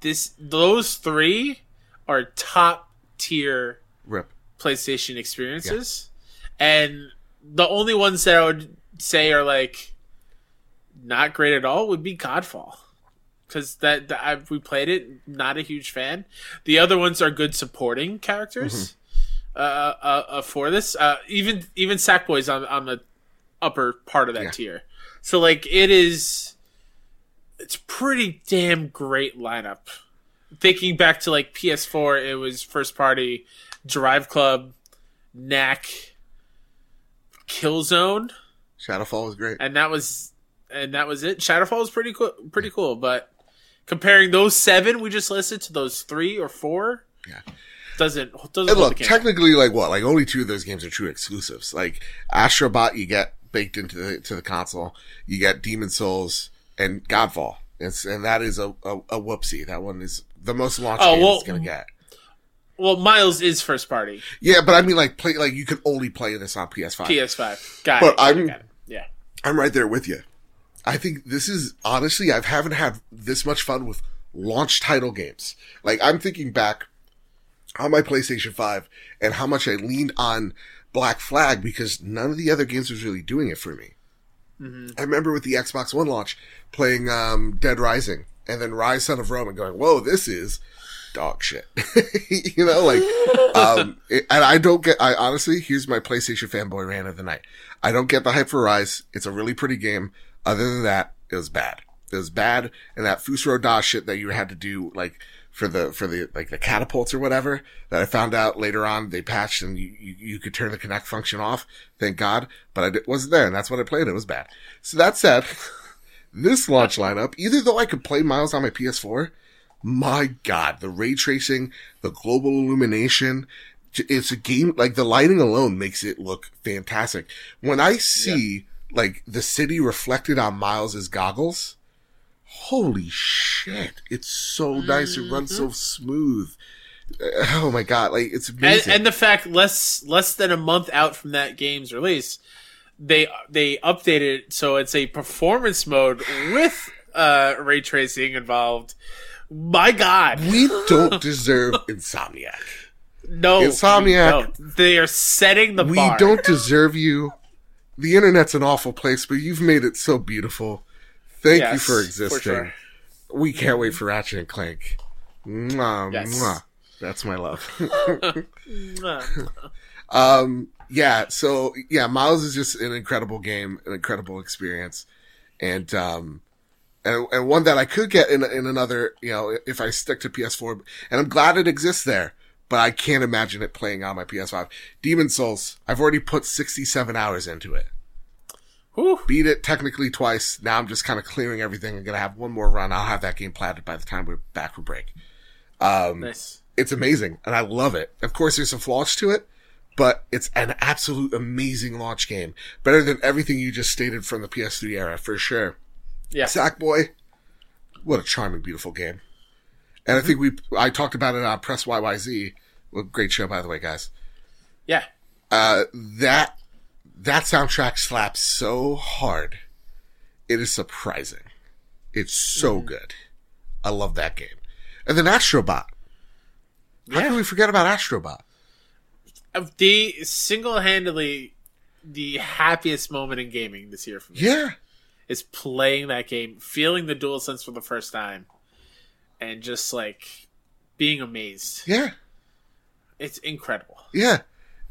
This those three are top tier Rip. PlayStation experiences, and the only ones that I would say are like not great at all would be Godfall, because that, that I, we played it. Not a huge fan. The other ones are good supporting characters. Uh, uh, uh, for this, uh, even even Sackboy's on on the upper part of that Yeah. tier. So like it is, it's pretty damn great lineup. Thinking back to like PS4, it was first party Drive Club, Knack, Killzone, Shadowfall was great. and that was and that was it. Shadowfall was pretty cool, pretty cool. But comparing those seven we just listed to those three or four, Yeah. doesn't doesn't And look, technically, like what? Like only two of those games are true exclusives. Like Astrobot, you get baked into the to the console. You get Demon Souls and Godfall. It's and that is a, a, a whoopsie. That one is the most launch Oh, well- it's gonna get. Well, Miles is first party. Yeah, but I mean, like play like you can only play this on PS5. PS5. Got But it, I'm- got it. Yeah. I'm right there with you. I think this is honestly, I haven't had this much fun with launch title games. Like I'm thinking back on my PlayStation 5 and how much I leaned on Black Flag because none of the other games was really doing it for me. I remember with the Xbox One launch playing um, Dead Rising and then Ryse Son of Rome and going, whoa, this is dog shit. you know, like, um, it- and I don't get, I honestly, here's my PlayStation fanboy rant of the night. I don't get the hype for Ryse. It's a really pretty game. Other than that, it was bad. It was bad. And that Fus Ro Dah shit that you had to do, like, for the, for the, like, the catapults or whatever, that I found out later on they patched and you, you, you could turn the Kinect function off. Thank God. But I di- wasn't there and that's what I played. It was bad. So that said, this launch lineup, either though I could play Miles on my PS4, my god, the ray tracing, the global illumination, it's a game, like the lighting alone makes it look fantastic. When I see, like, the city reflected on Miles's goggles, holy shit, it's so nice, it runs so smooth. Uh, Oh my god, like, it's And, amazing. and the fact less less than a month out from that game's release, they they updated it so it's a performance mode with uh, ray tracing involved. My God, we don't deserve Insomniac. no, Insomniac. They are setting the we bar. don't deserve you. The internet's an awful place, but you've made it so beautiful. Thank you Yes, for for existing. sure. We can't wait for Ratchet and Clank. Mwah, Yes. mwah. That's my love. Um, yeah, so yeah, Miles is just an incredible game, an incredible experience, and um, and and one that I could get in in another, you know, if I stick to PS4, and I'm glad it exists there. But I can't imagine it playing on my PS5. Demon Souls, I've already put 67 hours into it. Whew. beat it technically twice. Now I'm just kind of clearing everything. I'm gonna have one more run. I'll have that game platted by the time we're back for break. Um, Nice. it's amazing, and I love it. Of course, there's some flaws to it, but it's an absolute amazing launch game. Better than everything you just stated from the PS3 era, for sure. Yeah. Sackboy, what a charming, beautiful game. And I think we, I talked about it on Press YYZ. Well, great show, by the way, guys. Yeah. Uh, that that soundtrack slaps so hard. It is surprising. It's so good. I love that game. And then Astrobot. How Yeah. can we forget about Astrobot? The single handedly the happiest moment in gaming this year for me Yeah. is playing that game, feeling the dual sense for the first time, and just like being amazed. Yeah. It's incredible. Yeah.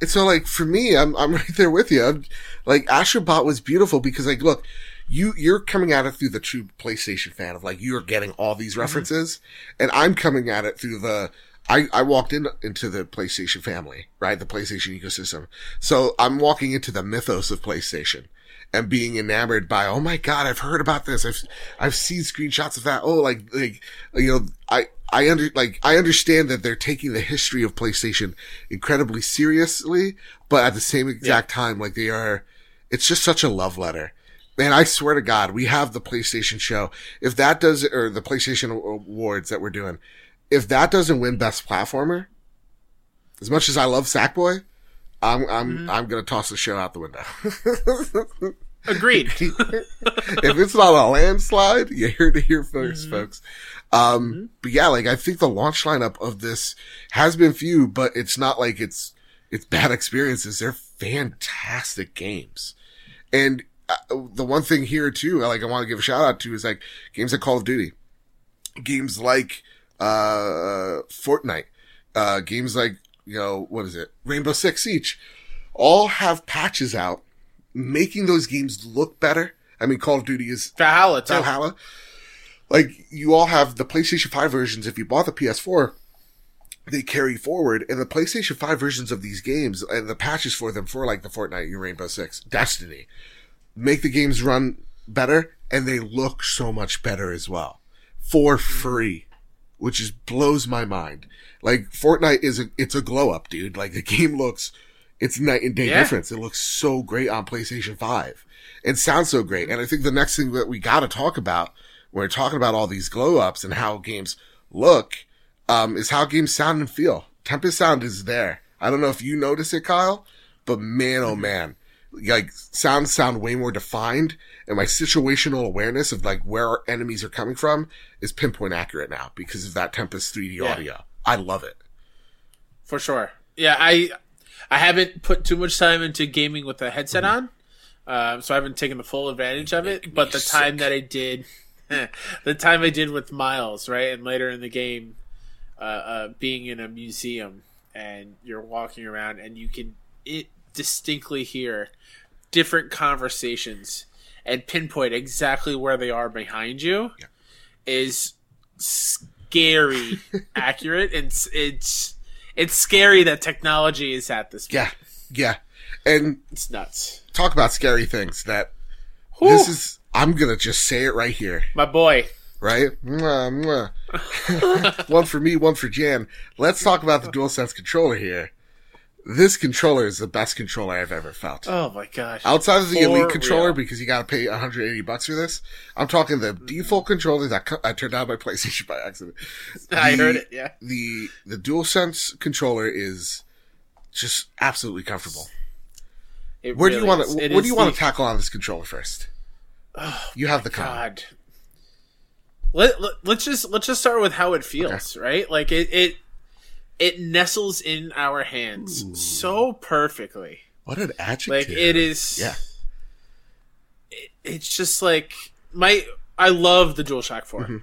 And so like for me, I'm I'm right there with you. I'm, like Astrobot was beautiful because like look, you you're coming at it through the true PlayStation fan of like you're getting all these mm-hmm. references, and I'm coming at it through the I, I walked in into the PlayStation family, right? The PlayStation ecosystem. So I'm walking into the mythos of PlayStation and being enamored by, oh my God, I've heard about this. I've, I've seen screenshots of that. Oh, like, like, you know, I, I under, like, I understand that they're taking the history of PlayStation incredibly seriously, but at the same exact time, like they are, it's just such a love letter. Man, I swear to God, we have the PlayStation show. If that does, or the PlayStation awards that we're doing, if that doesn't win Best Platformer, as much as I love Sackboy, I'm I'm mm-hmm. I'm gonna toss the show out the window. Agreed. if it's not a landslide, you heard it here 1st folks. Um, but yeah, like I think the launch lineup of this has been few, but it's not like it's it's bad experiences. They're fantastic games, and uh, the one thing here too, like I want to give a shout out to is like games like Call of Duty, games like uh Fortnite, uh games like you know what is it, Rainbow Six Siege, all have patches out making those games look better. I mean, Call of Duty is Valhalla too. Valhalla. Like you all have the PlayStation 5 versions. If you bought the PS4, they carry forward, and the PlayStation 5 versions of these games and the patches for them for like the Fortnite, your Rainbow Six, Destiny, make the games run better, and they look so much better as well for free, which is blows my mind. Like Fortnite is a it's a glow up, dude. Like the game looks, it's night and day Yeah. difference. It looks so great on PlayStation 5 and sounds so great. And I think the next thing that we got to talk about when we're talking about all these glow ups and how games look, um, is how games sound and feel. Tempest sound is there. I don't know if you notice it, Kyle, but man, oh man, like sounds sound way more defined and my situational awareness of like where our enemies are coming from is pinpoint accurate now because of that Tempest 3D Yeah. audio. I love it. for sure. Yeah, I I haven't put too much time into gaming with a headset on, um, so I haven't taken the full advantage of it. But the time that I did, the time I did with Miles, right, and later in the game, uh, uh, being in a museum and you're walking around and you can it distinctly hear different conversations and pinpoint exactly where they are behind you Yeah. is scary accurate and it's, it's scary that technology is at this Yeah. Yeah. And it's nuts talk about scary things that Whew. this is, I'm going to just say it right here. my boy right? Mwah, mwah. one for me, one for Jan. Let's talk about the DualSense controller here. This controller is the best controller I've ever felt. oh my gosh Outside of the For Elite controller, real. because you got to pay 180 bucks for this. I'm talking the default controller that co- I turned on my PlayStation by accident. i heard it yeah The the DualSense controller is just absolutely comfortable. It Where do you want to? What is do you want the- to tackle on this controller first? Oh you have the. God. Let, let let's just let's just start with how it feels, right? Like it it it nestles in our hands so perfectly. What an adjective! Like it is Yeah. it- it's just like my I love the DualShock 4. Mm-hmm.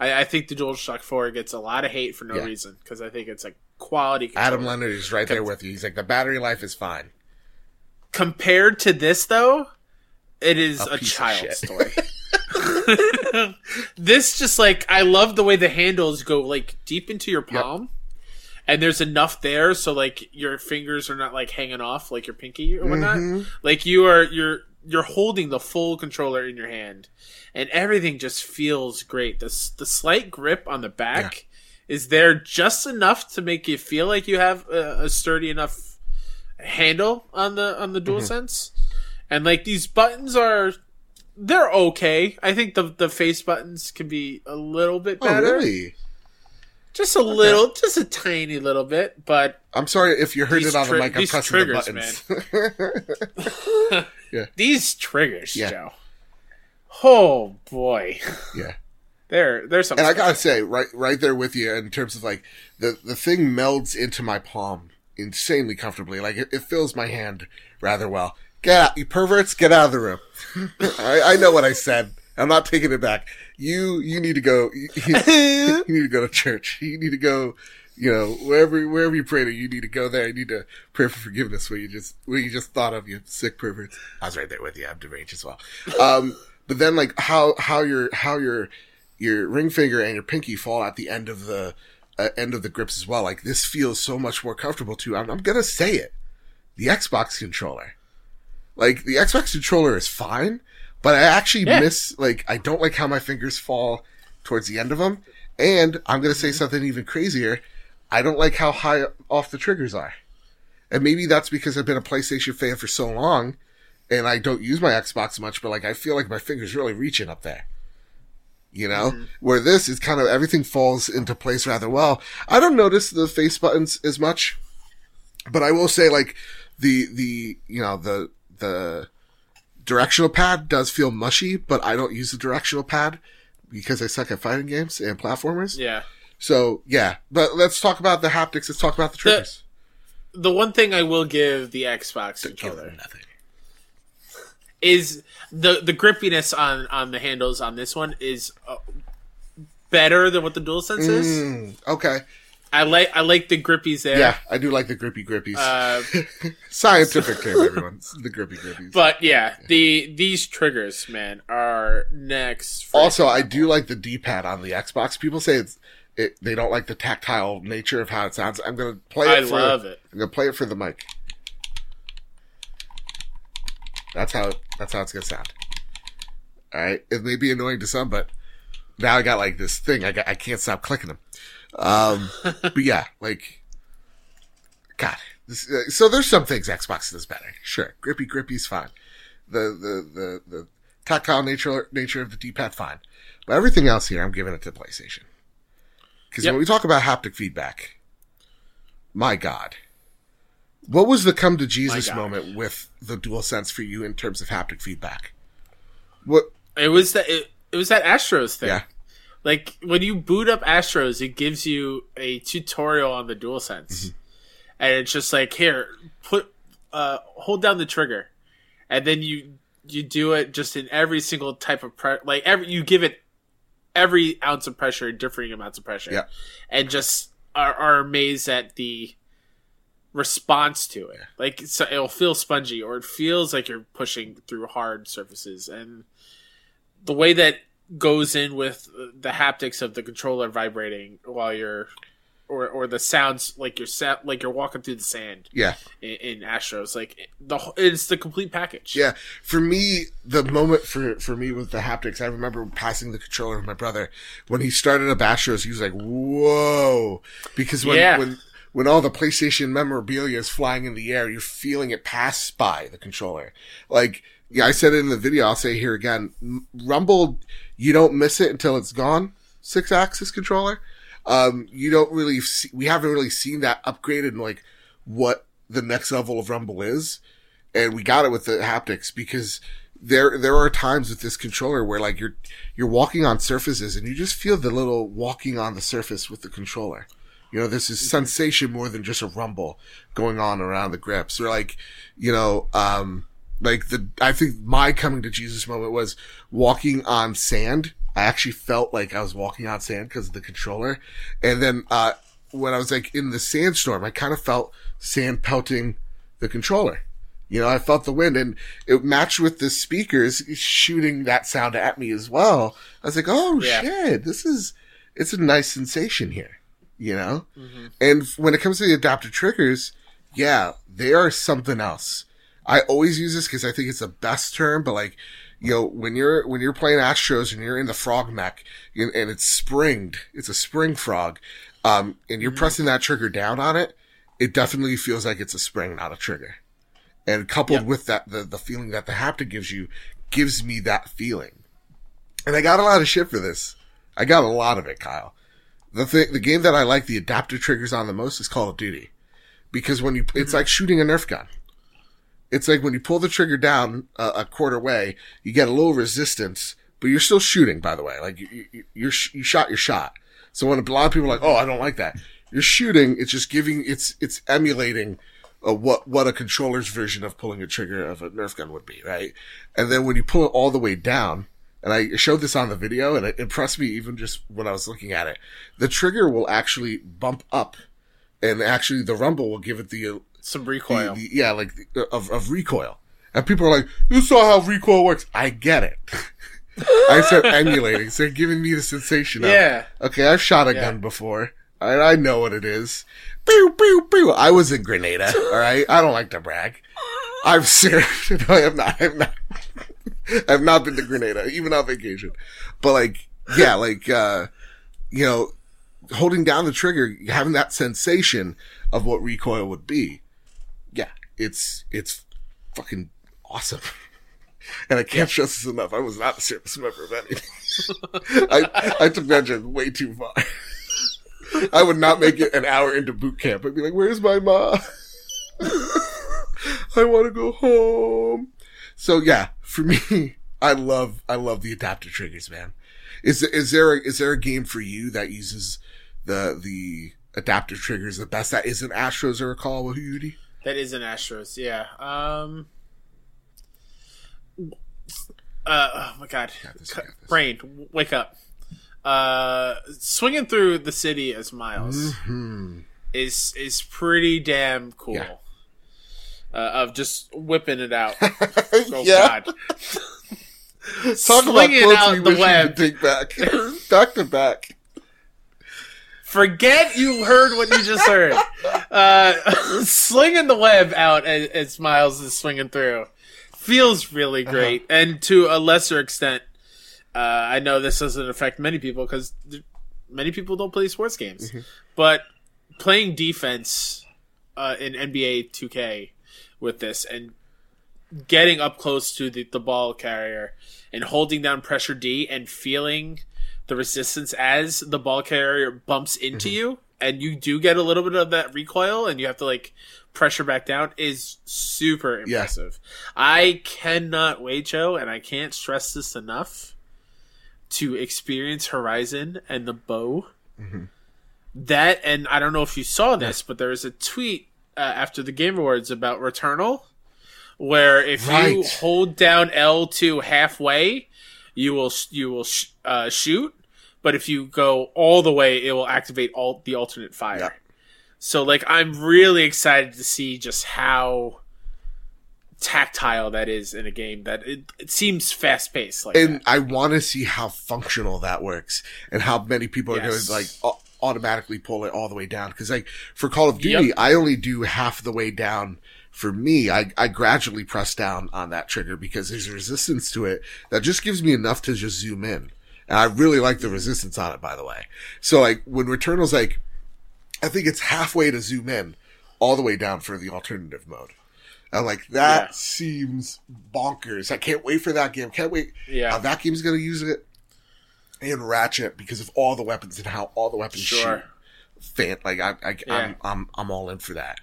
I, I think the DualShock 4 gets a lot of hate for no Yeah. reason because I think it's a quality Adam controller. Leonard is right there with you. He's like, the battery life is fine. compared to this though it is A a, child's toy this just like i love the way the handles go like deep into your palm and there's enough there so like your fingers are not like hanging off like your pinky or whatnot Mhm. like you are you're you're holding the full controller in your hand and everything just feels great the, the slight grip on the back is there just enough to make you feel like you have a, a sturdy enough handle on the on the Mm-hmm. DualSense, and like these buttons are they're okay. I think the the face buttons can be a little bit Oh, better, really? Just a little, just a tiny little bit. But I'm sorry if you heard it on the mic. I'm these pressing triggers, the buttons. Yeah, these triggers, Yeah. Joe. Oh boy, yeah. there there's something. And I gotta say, right, right there with you in terms of like the the thing melds into my palm insanely comfortably. Like it, it fills my hand rather well. Get out, you perverts! Get out of the room. I, I know what I said. I'm not taking it back. You you need to go. You, you need to go to church. You need to go. You know wherever wherever you pray to, you need to go there. You need to pray for forgiveness. Where you just where you just thought of you sick perverts. I was right there with you. I'm deranged as well. Um, but then like how how your how your your ring finger and your pinky fall at the end of the uh, end of the grips as well. Like this feels so much more comfortable too. I'm, I'm gonna say it. The Xbox controller, like the Xbox controller is fine, but I actually Yeah. miss like I don't like how my fingers fall towards the end of them. And I'm gonna say something even crazier. I don't like how high off the triggers are. And maybe that's because I've been a PlayStation fan for so long and I don't use my Xbox much, but like I feel like my fingers really reaching up there. You know? Mm-hmm. Where this is kind of everything falls into place rather well. I don't notice the face buttons as much, but I will say like the the you know the the directional pad does feel mushy, but I don't use the directional pad because I suck at fighting games and platformers. yeah. So yeah, but let's talk about the haptics. Let's talk about the triggers. The one thing I will give the Xbox controller nothing. is the the grippiness on on the handles on this one is uh, better than what the DualSense is. Mm, okay. I like I like the grippies there. Yeah, I do like the grippy grippies. Uh, Scientific term, everyone. The grippy grippies. but yeah, the these triggers, man, are next. also, I do like the D-pad on the Xbox. People say it's it. They don't like the tactile nature of how it sounds. I'm gonna play it. I for, love it. I'm gonna play it for the mic. That's how. That's how it's gonna sound. All right. It may be annoying to some, but now I got like this thing. I got. I can't stop clicking them. Um. but yeah, like. God. This, uh, so there's some things Xbox does better. Sure, grippy grippy's fine. The the the the tactile nature nature of the D-pad, fine. But everything else here, I'm giving it to PlayStation. Because Yep. when we talk about haptic feedback, my God, what was the come to Jesus moment with the dual sense for you in terms of haptic feedback? What? It was that it, it was that Astros thing. Yeah, Like when you boot up Astros, it gives you a tutorial on the DualSense, Mm-hmm. and it's just like here, put uh, hold down the trigger, and then you you do it just in every single type of pre- like every you give it every ounce of pressure, differing amounts of pressure, Yeah. and just are, are amazed at the response to it. Like so it'll feel spongy, or it feels like you're pushing through hard surfaces, and the way that goes in with the haptics of the controller vibrating while you're or or the sounds like you're sa- like you're walking through the sand yeah. in, in Astros like the it's the complete package. Yeah, for me, the moment for for me with the haptics, I remember passing the controller to my brother when he started up Astros. He was like, "Whoa!" Because when Yeah. when when all the PlayStation memorabilia is flying in the air, you're feeling it pass by the controller. Like, yeah, I said it in the video. I'll say it here again. Rumble, you don't miss it until it's gone. Sixaxis controller. Um, you don't really see, we haven't really seen that upgraded in like what the next level of Rumble is and we got it with the haptics because there there are times with this controller where like you're you're walking on surfaces and you just feel the little walking on the surface with the controller. You know, this is sensation more than just a rumble going on around the grips. Or like, you know, um, like the I think my coming to Jesus moment was walking on sand. I actually felt like I was walking on sand because of the controller. And then uh when I was like in the sandstorm, I kind of felt sand pelting the controller. You know, I felt the wind and it matched with the speakers shooting that sound at me as well. I was like, oh Yeah. shit, this is, it's a nice sensation here, you know? And when it comes to the adaptive triggers, yeah, they are something else. I always use this because I think it's the best term, but like, you know, when you're, when you're playing Astros and you're in the frog mech and, and it's springed, it's a spring frog, um, and you're pressing that trigger down on it, it definitely feels like it's a spring, not a trigger. And coupled Yep. with that, the, the feeling that the haptic gives you gives me that feeling. And I got a lot of shit for this. I got a lot of it, Kyle. The thing, the game that I like the adaptive triggers on the most is Call of Duty. Because when you, it's like shooting a Nerf gun. It's like when you pull the trigger down a, a quarter way, you get a little resistance, but you're still shooting, by the way. Like you, you, you shot your shot. So when a lot of people are like, oh, I don't like that. You're shooting, it's just giving, it's, it's emulating uh, what, what a controller's version of pulling a trigger of a Nerf gun would be, right? And then when you pull it all the way down, and I showed this on the video and it impressed me even just when I was looking at it, the trigger will actually bump up and actually the rumble will give it the, uh, Some recoil. the- yeah, like of, of recoil. And people are like, you saw how recoil works. I get it. I start emulating, so giving me the sensation of, Yeah. okay, I've shot a Yeah. gun before. I, I know what it is. Pew, pew, pew. I was in Grenada, alright? I don't like to brag. I've served. No, I have not. I have not. I have not been to Grenada, even on vacation. But like, yeah, like, uh, you know, holding down the trigger, having that sensation of what recoil would be. It's, it's fucking awesome. And I can't stress this enough. I was not a service member of anything. I, I took that joke way too far. I would not make it an hour into boot camp. I'd be like, where's my mom? I want to go home. So yeah, for me, I love, I love the adaptive triggers, man. Is, is there, a, is there a game for you that uses the, the adaptive triggers the best that isn't Astros or a Call of Duty? That is an Astros, yeah. Um uh, oh my god. This, Brain, wake up. Uh swinging through the city as Miles Hmm. is is pretty damn cool. Yeah. Uh, of just whipping it out. Oh god. Talk about Slinging out we the wish web. could back. back to back. Forget you heard what you just heard. Uh, slinging the web out as, as Miles is swinging through feels really Uh-huh. great, and to a lesser extent, uh, I know this doesn't affect many people because many people don't play sports games, Mm-hmm. but playing defense uh, in NBA 2K with this and getting up close to the, the ball carrier and holding down pressure D and feeling the resistance as the ball carrier bumps into Mm-hmm. you and you do get a little bit of that recoil and you have to like pressure back down is super impressive. I cannot wait, Joe, and I can't stress this enough to experience Horizon and the bow. Mm-hmm. That and I don't know if you saw this, but there was a tweet uh, after the Game Awards about Returnal, where if you hold down L two halfway, you will you will sh- uh, shoot, but if you go all the way, it will activate all the alternate fire. Yeah. So like I'm really excited to see just how tactile that is in a game that it, it seems fast paced like and that. I want to see how functional that works and how many people are Yes. going to like automatically pull it all the way down. Because like for Call of Duty, Yep. I only do half the way down. For me, I, I gradually press down on that trigger because there's resistance to it that just gives me enough to just zoom in. And I really like the resistance on it, by the way. So like when Returnal's like, I think it's halfway to zoom in, all the way down for the alternative mode. And like that Yeah. seems bonkers. I can't wait for that game. Can't wait. Yeah. how that game's gonna use it. And Ratchet because of all the weapons and how all the weapons Sure. shoot. Fan like I, I Yeah. I'm I'm I'm all in for that.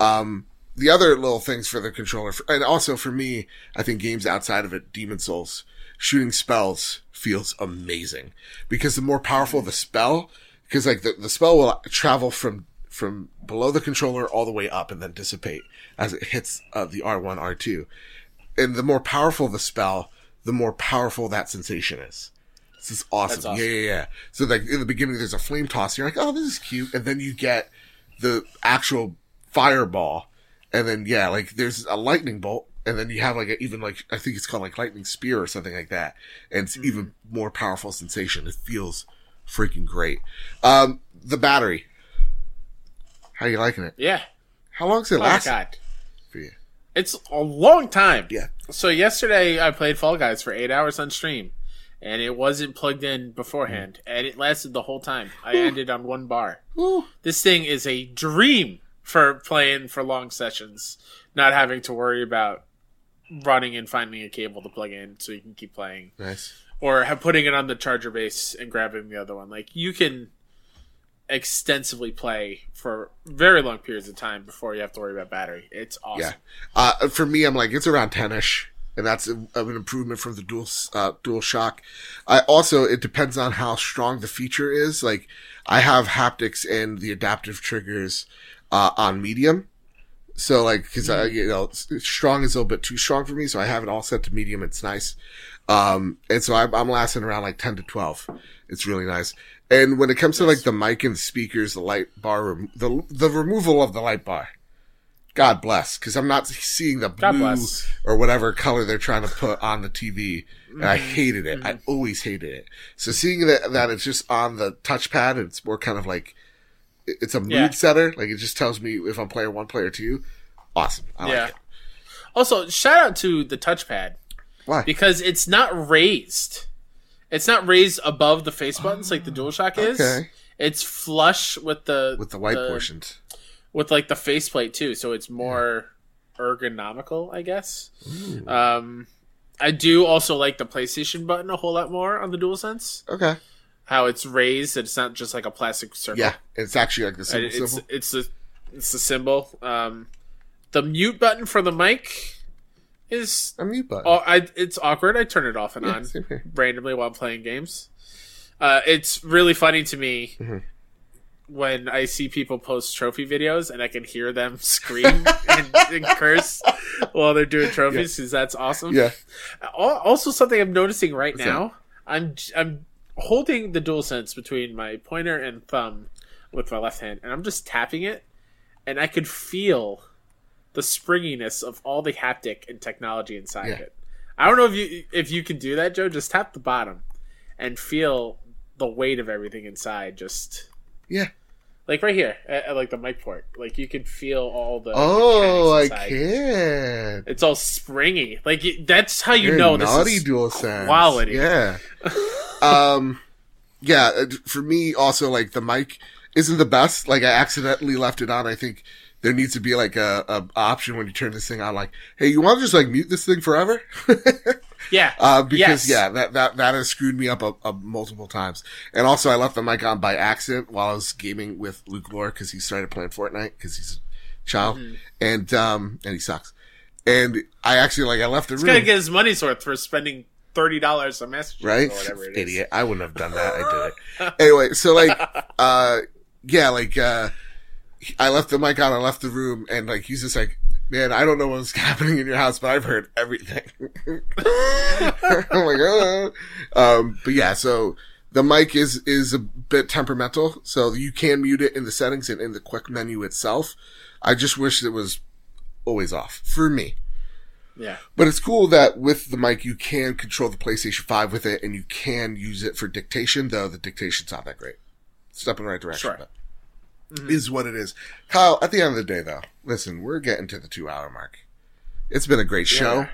Um, the other little things for the controller, and also for me, I think games outside of it, Demon's Souls, shooting spells feels amazing because the more powerful the spell, because like the, the spell will travel from from below the controller all the way up and then dissipate as it hits uh, the R1, R2. And the more powerful the spell, the more powerful that sensation is. This is awesome. Awesome. Yeah, yeah, yeah. So like in the beginning, there's a flame toss. You're like, oh, this is cute. And then you get the actual fireball. And then, yeah, like there's a lightning bolt. And then you have like a, even like, I think it's called like lightning spear or something like that. And it's even more powerful sensation. It feels freaking great. Um, the battery. How you liking it? yeah. How long does it Oh last for you? It's a long time. Yeah. So yesterday I played Fall Guys for eight hours on stream, and it wasn't plugged in beforehand, and it lasted the whole time. I ended on one bar. Ooh. This thing is a dream for playing for long sessions, not having to worry about running and finding a cable to plug in so you can keep playing, Nice. or have putting it on the charger base and grabbing the other one. Like you can extensively play for very long periods of time before you have to worry about battery. It's awesome. Yeah. Uh, for me, I'm like, it's around 10 ish. And that's a, of an improvement from the dual, uh, dual shock. I also, it depends on how strong the feature is. Like, I have haptics and the adaptive triggers, uh, on medium. So like, cause I, mm-hmm. you know, strong is a little bit too strong for me. So I have it all set to medium. It's nice. Um, and so I'm, I'm lasting around like 10 to 12. It's really nice. And when it comes to like the mic and speakers, the light bar, rem- the, the removal of the light bar. God bless, because I'm not seeing the blue or whatever color they're trying to put on the TV. And I mm-hmm. hated it. I mm-hmm. always hated it. So seeing that that it's just on the touchpad, it's more kind of like it's a mood Yeah. setter. Like it just tells me if I'm player one, player two. Awesome. I Yeah. like it. Also, shout out to the touchpad Why? because it's not raised. It's not raised above the face buttons like the DualShock is. okay. It's flush with the With the white portions. with like the faceplate too, so it's more ergonomical, I guess. Um, I do also like the PlayStation button a whole lot more on the DualSense. Okay. How it's raised, it's not just like a plastic circle. Yeah. It's actually like the symbol. it's symbol. it's the it's the symbol. Um, the mute button for the mic is A mute button. oh, I it's awkward. I turn it off and Yeah, on same randomly while playing games. Uh, it's really funny to me Mm-hmm. when I see people post trophy videos and I can hear them scream and, and curse while they're doing trophies because that's awesome. Yeah. Also, something I'm noticing right What's now, I'm I'm holding the DualSense between my pointer and thumb with my left hand, and I'm just tapping it, and I could feel the springiness of all the haptic and technology inside Yeah. it. I don't know if you if you can do that, Joe. Just tap the bottom and feel the weight of everything inside. Just Yeah. Like right here, at, at, like the mic port. Like you can feel all the Oh, I can. It's all springy. Like that's how you You're know this naughty is dual sense. quality. Yeah. um, yeah. uh, For me, also like the mic isn't the best. Like I accidentally left it on. I think there needs to be like a, a option when you turn this thing on, like, hey, you want to just like mute this thing forever? Yeah. Uh, because Yes. yeah, that, that, that has screwed me up a, a multiple times. And also I left the mic on by accident while I was gaming with Luke Lore because he started playing Fortnite because he's a child Mm-hmm. and, um, and he sucks. And I actually like, I left the He's room. gonna get his money's worth for spending thirty dollars a message right? or whatever it is. Idiot. I wouldn't have done that. I did it. anyway, so like, uh, yeah, like, uh, I left the mic on, I left the room, and like, he's just like, man, I don't know what's happening in your house, but I've heard everything. I'm like, uh. um, but yeah, so the mic is, is a bit temperamental, so you can mute it in the settings and in the quick menu itself. I just wish it was always off for me. Yeah. But it's cool that with the mic you can control the PlayStation 5 with it and you can use it for dictation, though the dictation's not that great. Step in the right direction. Sure. But Is what it is. Kyle, at the end of the day though, listen, we're getting to the two hour mark. It's been a great show. Yeah.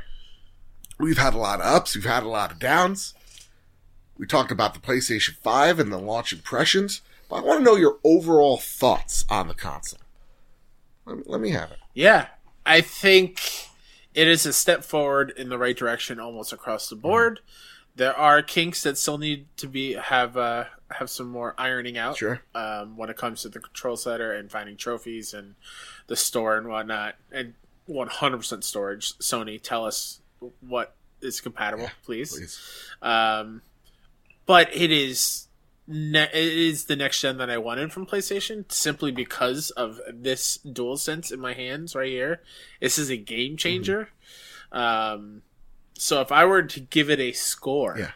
We've had a lot of ups, we've had a lot of downs. We talked about the PlayStation 5 and the launch impressions, but I want to know your overall thoughts on the console. Let me, let me have it. Yeah. I think it is a step forward in the right direction almost across the board. There are kinks that still need to be have uh, have some more ironing out. Sure. Um, when it comes to the control center and finding trophies and the store and whatnot, and 100% storage. Sony, tell us what is compatible, please. Please. Um, but it is ne- it is the next gen that I wanted from PlayStation simply because of this dual sense in my hands right here. This is a game changer. Um, so if I were to give it a score, Yeah.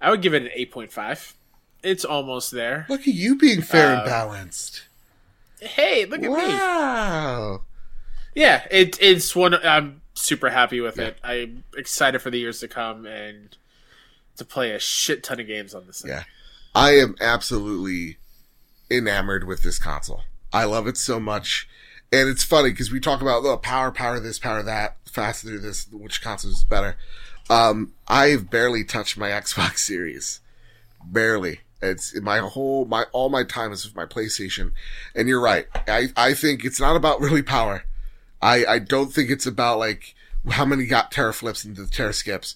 I would give it an eight point five. It's almost there. Look at you being fair and Uh, balanced. Hey, look at me. Wow. Yeah, it, it's one. I'm super happy with Yeah. it. I'm excited for the years to come and to play a shit ton of games on this thing. Yeah. I am absolutely enamored with this console. I love it so much. And it's funny because we talk about the power, power this, power that, faster this, which console is better. Um, I've barely touched my Xbox Series. Barely. It's my whole, my, all my time is with my PlayStation. And you're right. I, I think it's not about really power. I, I don't think it's about like how many got teraflops into the teraskips.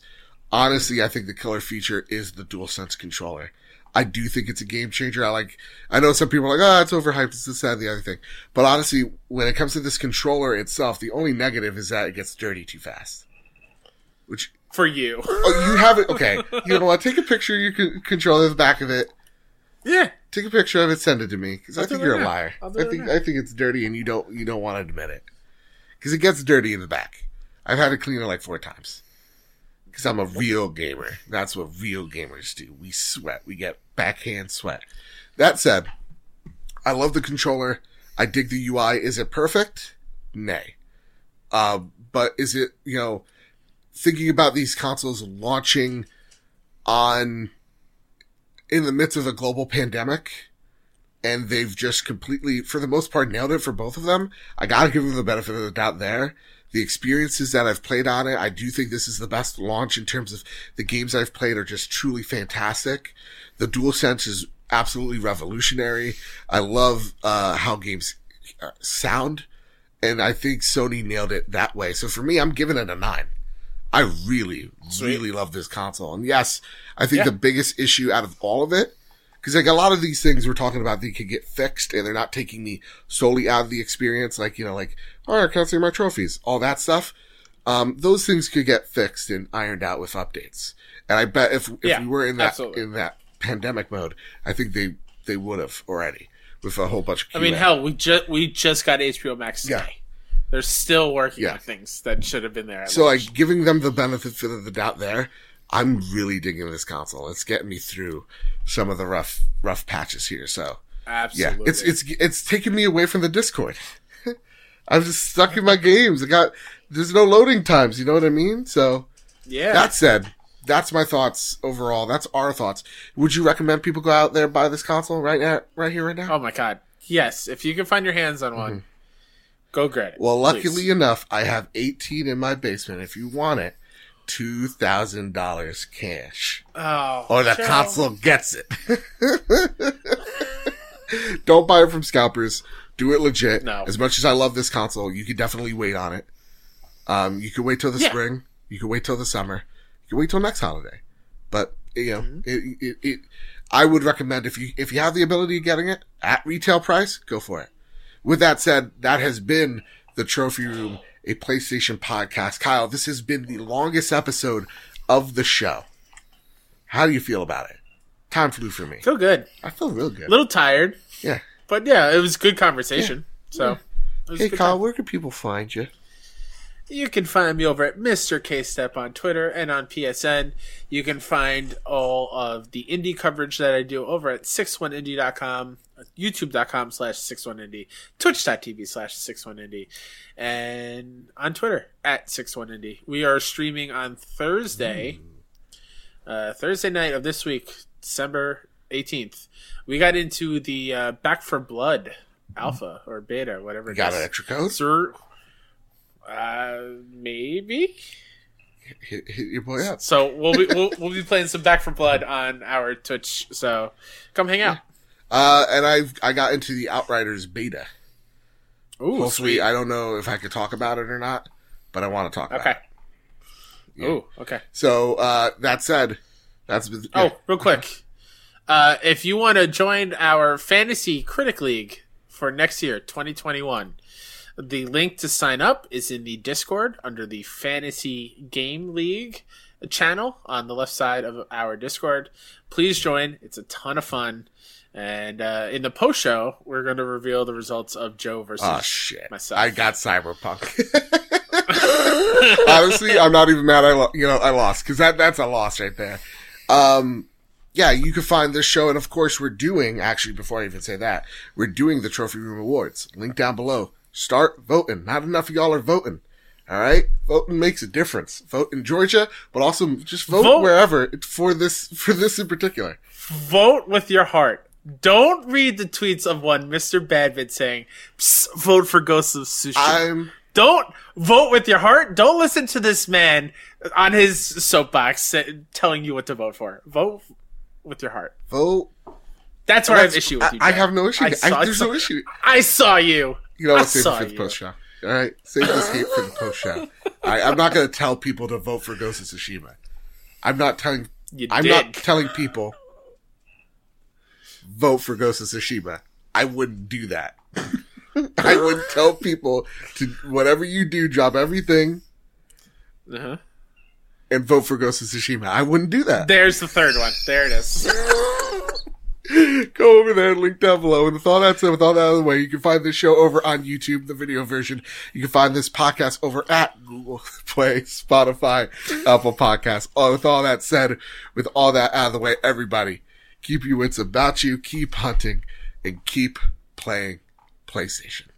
Honestly, I think the killer feature is the DualSense controller. I do think it's a game changer. I like, I know some people are like, oh, it's overhyped. It's this, that, and the other thing. But honestly, when it comes to this controller itself, the only negative is that it gets dirty too fast. Which, For you. oh, you have it. Okay. You know what? Take a picture of your con- controller, the back of it. Yeah. Take a picture of it, send it to me. Cause I think you're a liar. I think. I think it's dirty and you don't, you don't want to admit it. Cause it gets dirty in the back. I've had to clean it like four times. Cause I'm a real gamer. That's what real gamers do. We sweat. We get backhand sweat. That said, I love the controller. I dig the UI. Is it perfect? Nay. Uh, but is it, you know, thinking about these consoles launching on, in the midst of a global pandemic, and they've just completely, for the most part, nailed it for both of them. I gotta give them the benefit of the doubt there. The experiences that I've played on it, I do think this is the best launch in terms of the games I've played are just truly fantastic. The dual sense is absolutely revolutionary. I love, uh, how games uh, sound, and I think Sony nailed it that way. So for me, I'm giving it a nine. I really, Sweet. really love this console. And yes, I think Yeah. the biggest issue out of all of it because like a lot of these things we're talking about, they could get fixed, and they're not taking me solely out of the experience. Like you know, like oh, I can't see my trophies, all that stuff. Um, those things could get fixed and ironed out with updates. And I bet if if Yeah, we were in that absolutely. in that pandemic mode, I think they they would have already with a whole bunch of. I mean, hell, we just we just got HBO Max Yeah. They're still working Yeah. on things that should have been there. So launch. like giving them the benefit of the doubt there, I'm really digging this console. It's getting me through some of the rough rough patches here. So yeah, it's it's it's taking me away from the Discord. I'm just stuck in my games. I got there's no loading times. You know what I mean? So yeah. that said, that's my thoughts overall. That's our thoughts. Would you recommend people go out there buy this console right now, right here, right now? oh my god, yes. If you can find your hands on one, mm-hmm. Go grab it. Well, luckily please. enough, I have 18 in my basement. If you want it, two thousand dollars cash. oh, or the console gets it. Don't buy it from scalpers. Do it legit. No. As much as I love this console, you could definitely wait on it. Um, you could wait till the Yeah. spring. You could wait till the summer. You could wait till next holiday. But you know, Mm-hmm. it, it, it, I would recommend if you if you have the ability of getting it at retail price, go for it. With that said, that has been the Trophy Room, a PlayStation podcast. Kyle, this has been the longest episode of the show. How do you feel about it? Time flew for me. Feel good. I feel real good. A little tired, Yeah. but yeah, it was good conversation. So, it was a Hey, Kyle, time. where can people find you? You can find me over at Mr. K Step on Twitter and on PSN. You can find all of the indie coverage that I do over at 61indie.com, youtube.com slash 61indie, twitch.tv slash 61indie, and on Twitter at 61indie. We are streaming on Thursday, uh, Thursday night of this week, December 18th. We got into the uh, Back 4 Blood alpha or beta, whatever it Got is. an extra code? Sir, uh, maybe. Hit, hit your boy up. So we'll be we'll, we'll be playing some Back 4 Blood on our Twitch. So come hang out. Uh, and I I got into the Outriders beta. Ooh, Hopefully, sweet. I don't know if I could talk about it or not, but I want to talk about Okay. it. Yeah. Ooh, okay. So uh, that said, that's been, yeah. Oh, real quick. Uh, if you want to join our Fantasy Critic League for next year, 2021, the link to sign up is in the Discord under the Fantasy Game League channel on the left side of our Discord. Please join. It's a ton of fun. And uh, in the post show, we're going to reveal the results of Joe versus Oh shit! myself. I got Cyberpunk. Honestly, I'm not even mad. I lo- you know I lost because that that's a loss right there. Um, yeah, you can find this show, and of course, we're doing actually before I even say that, we're doing the Trophy Room Awards. Link down below. Start voting. Not enough of y'all are voting. All right, voting makes a difference. Vote in Georgia, but also just vote, Vote- wherever for this for this in particular. vote with your heart. Don't read the tweets of one Mr. Badbit saying, "Psst, vote for Ghost of Tsushima. I'm Don't vote with your heart. Don't listen to this man on his soapbox telling you what to vote for. Vote with your heart. vote. That's where I have issue with you. I, I have no issue. I I, there's I no issue. I saw you. You know what? Save it for the you. post show. All right, save this hate for the post show. Right, I'm not going to tell people to vote for Ghost of Tsushima. I'm not telling. You I'm did. not telling people vote for Ghost of Tsushima. I wouldn't do that. I wouldn't tell people to whatever you do, drop everything Uh-huh. and vote for Ghost of Tsushima. I wouldn't do that. There's the third one. There it is. Go over there link down below. And with all that said, with all that out of the way, you can find this show over on YouTube, the video version. You can find this podcast over at Google Play, Spotify, Apple Podcasts. All, with all that said, with all that out of the way, everybody, keep your wits about you, keep hunting, and keep playing PlayStation.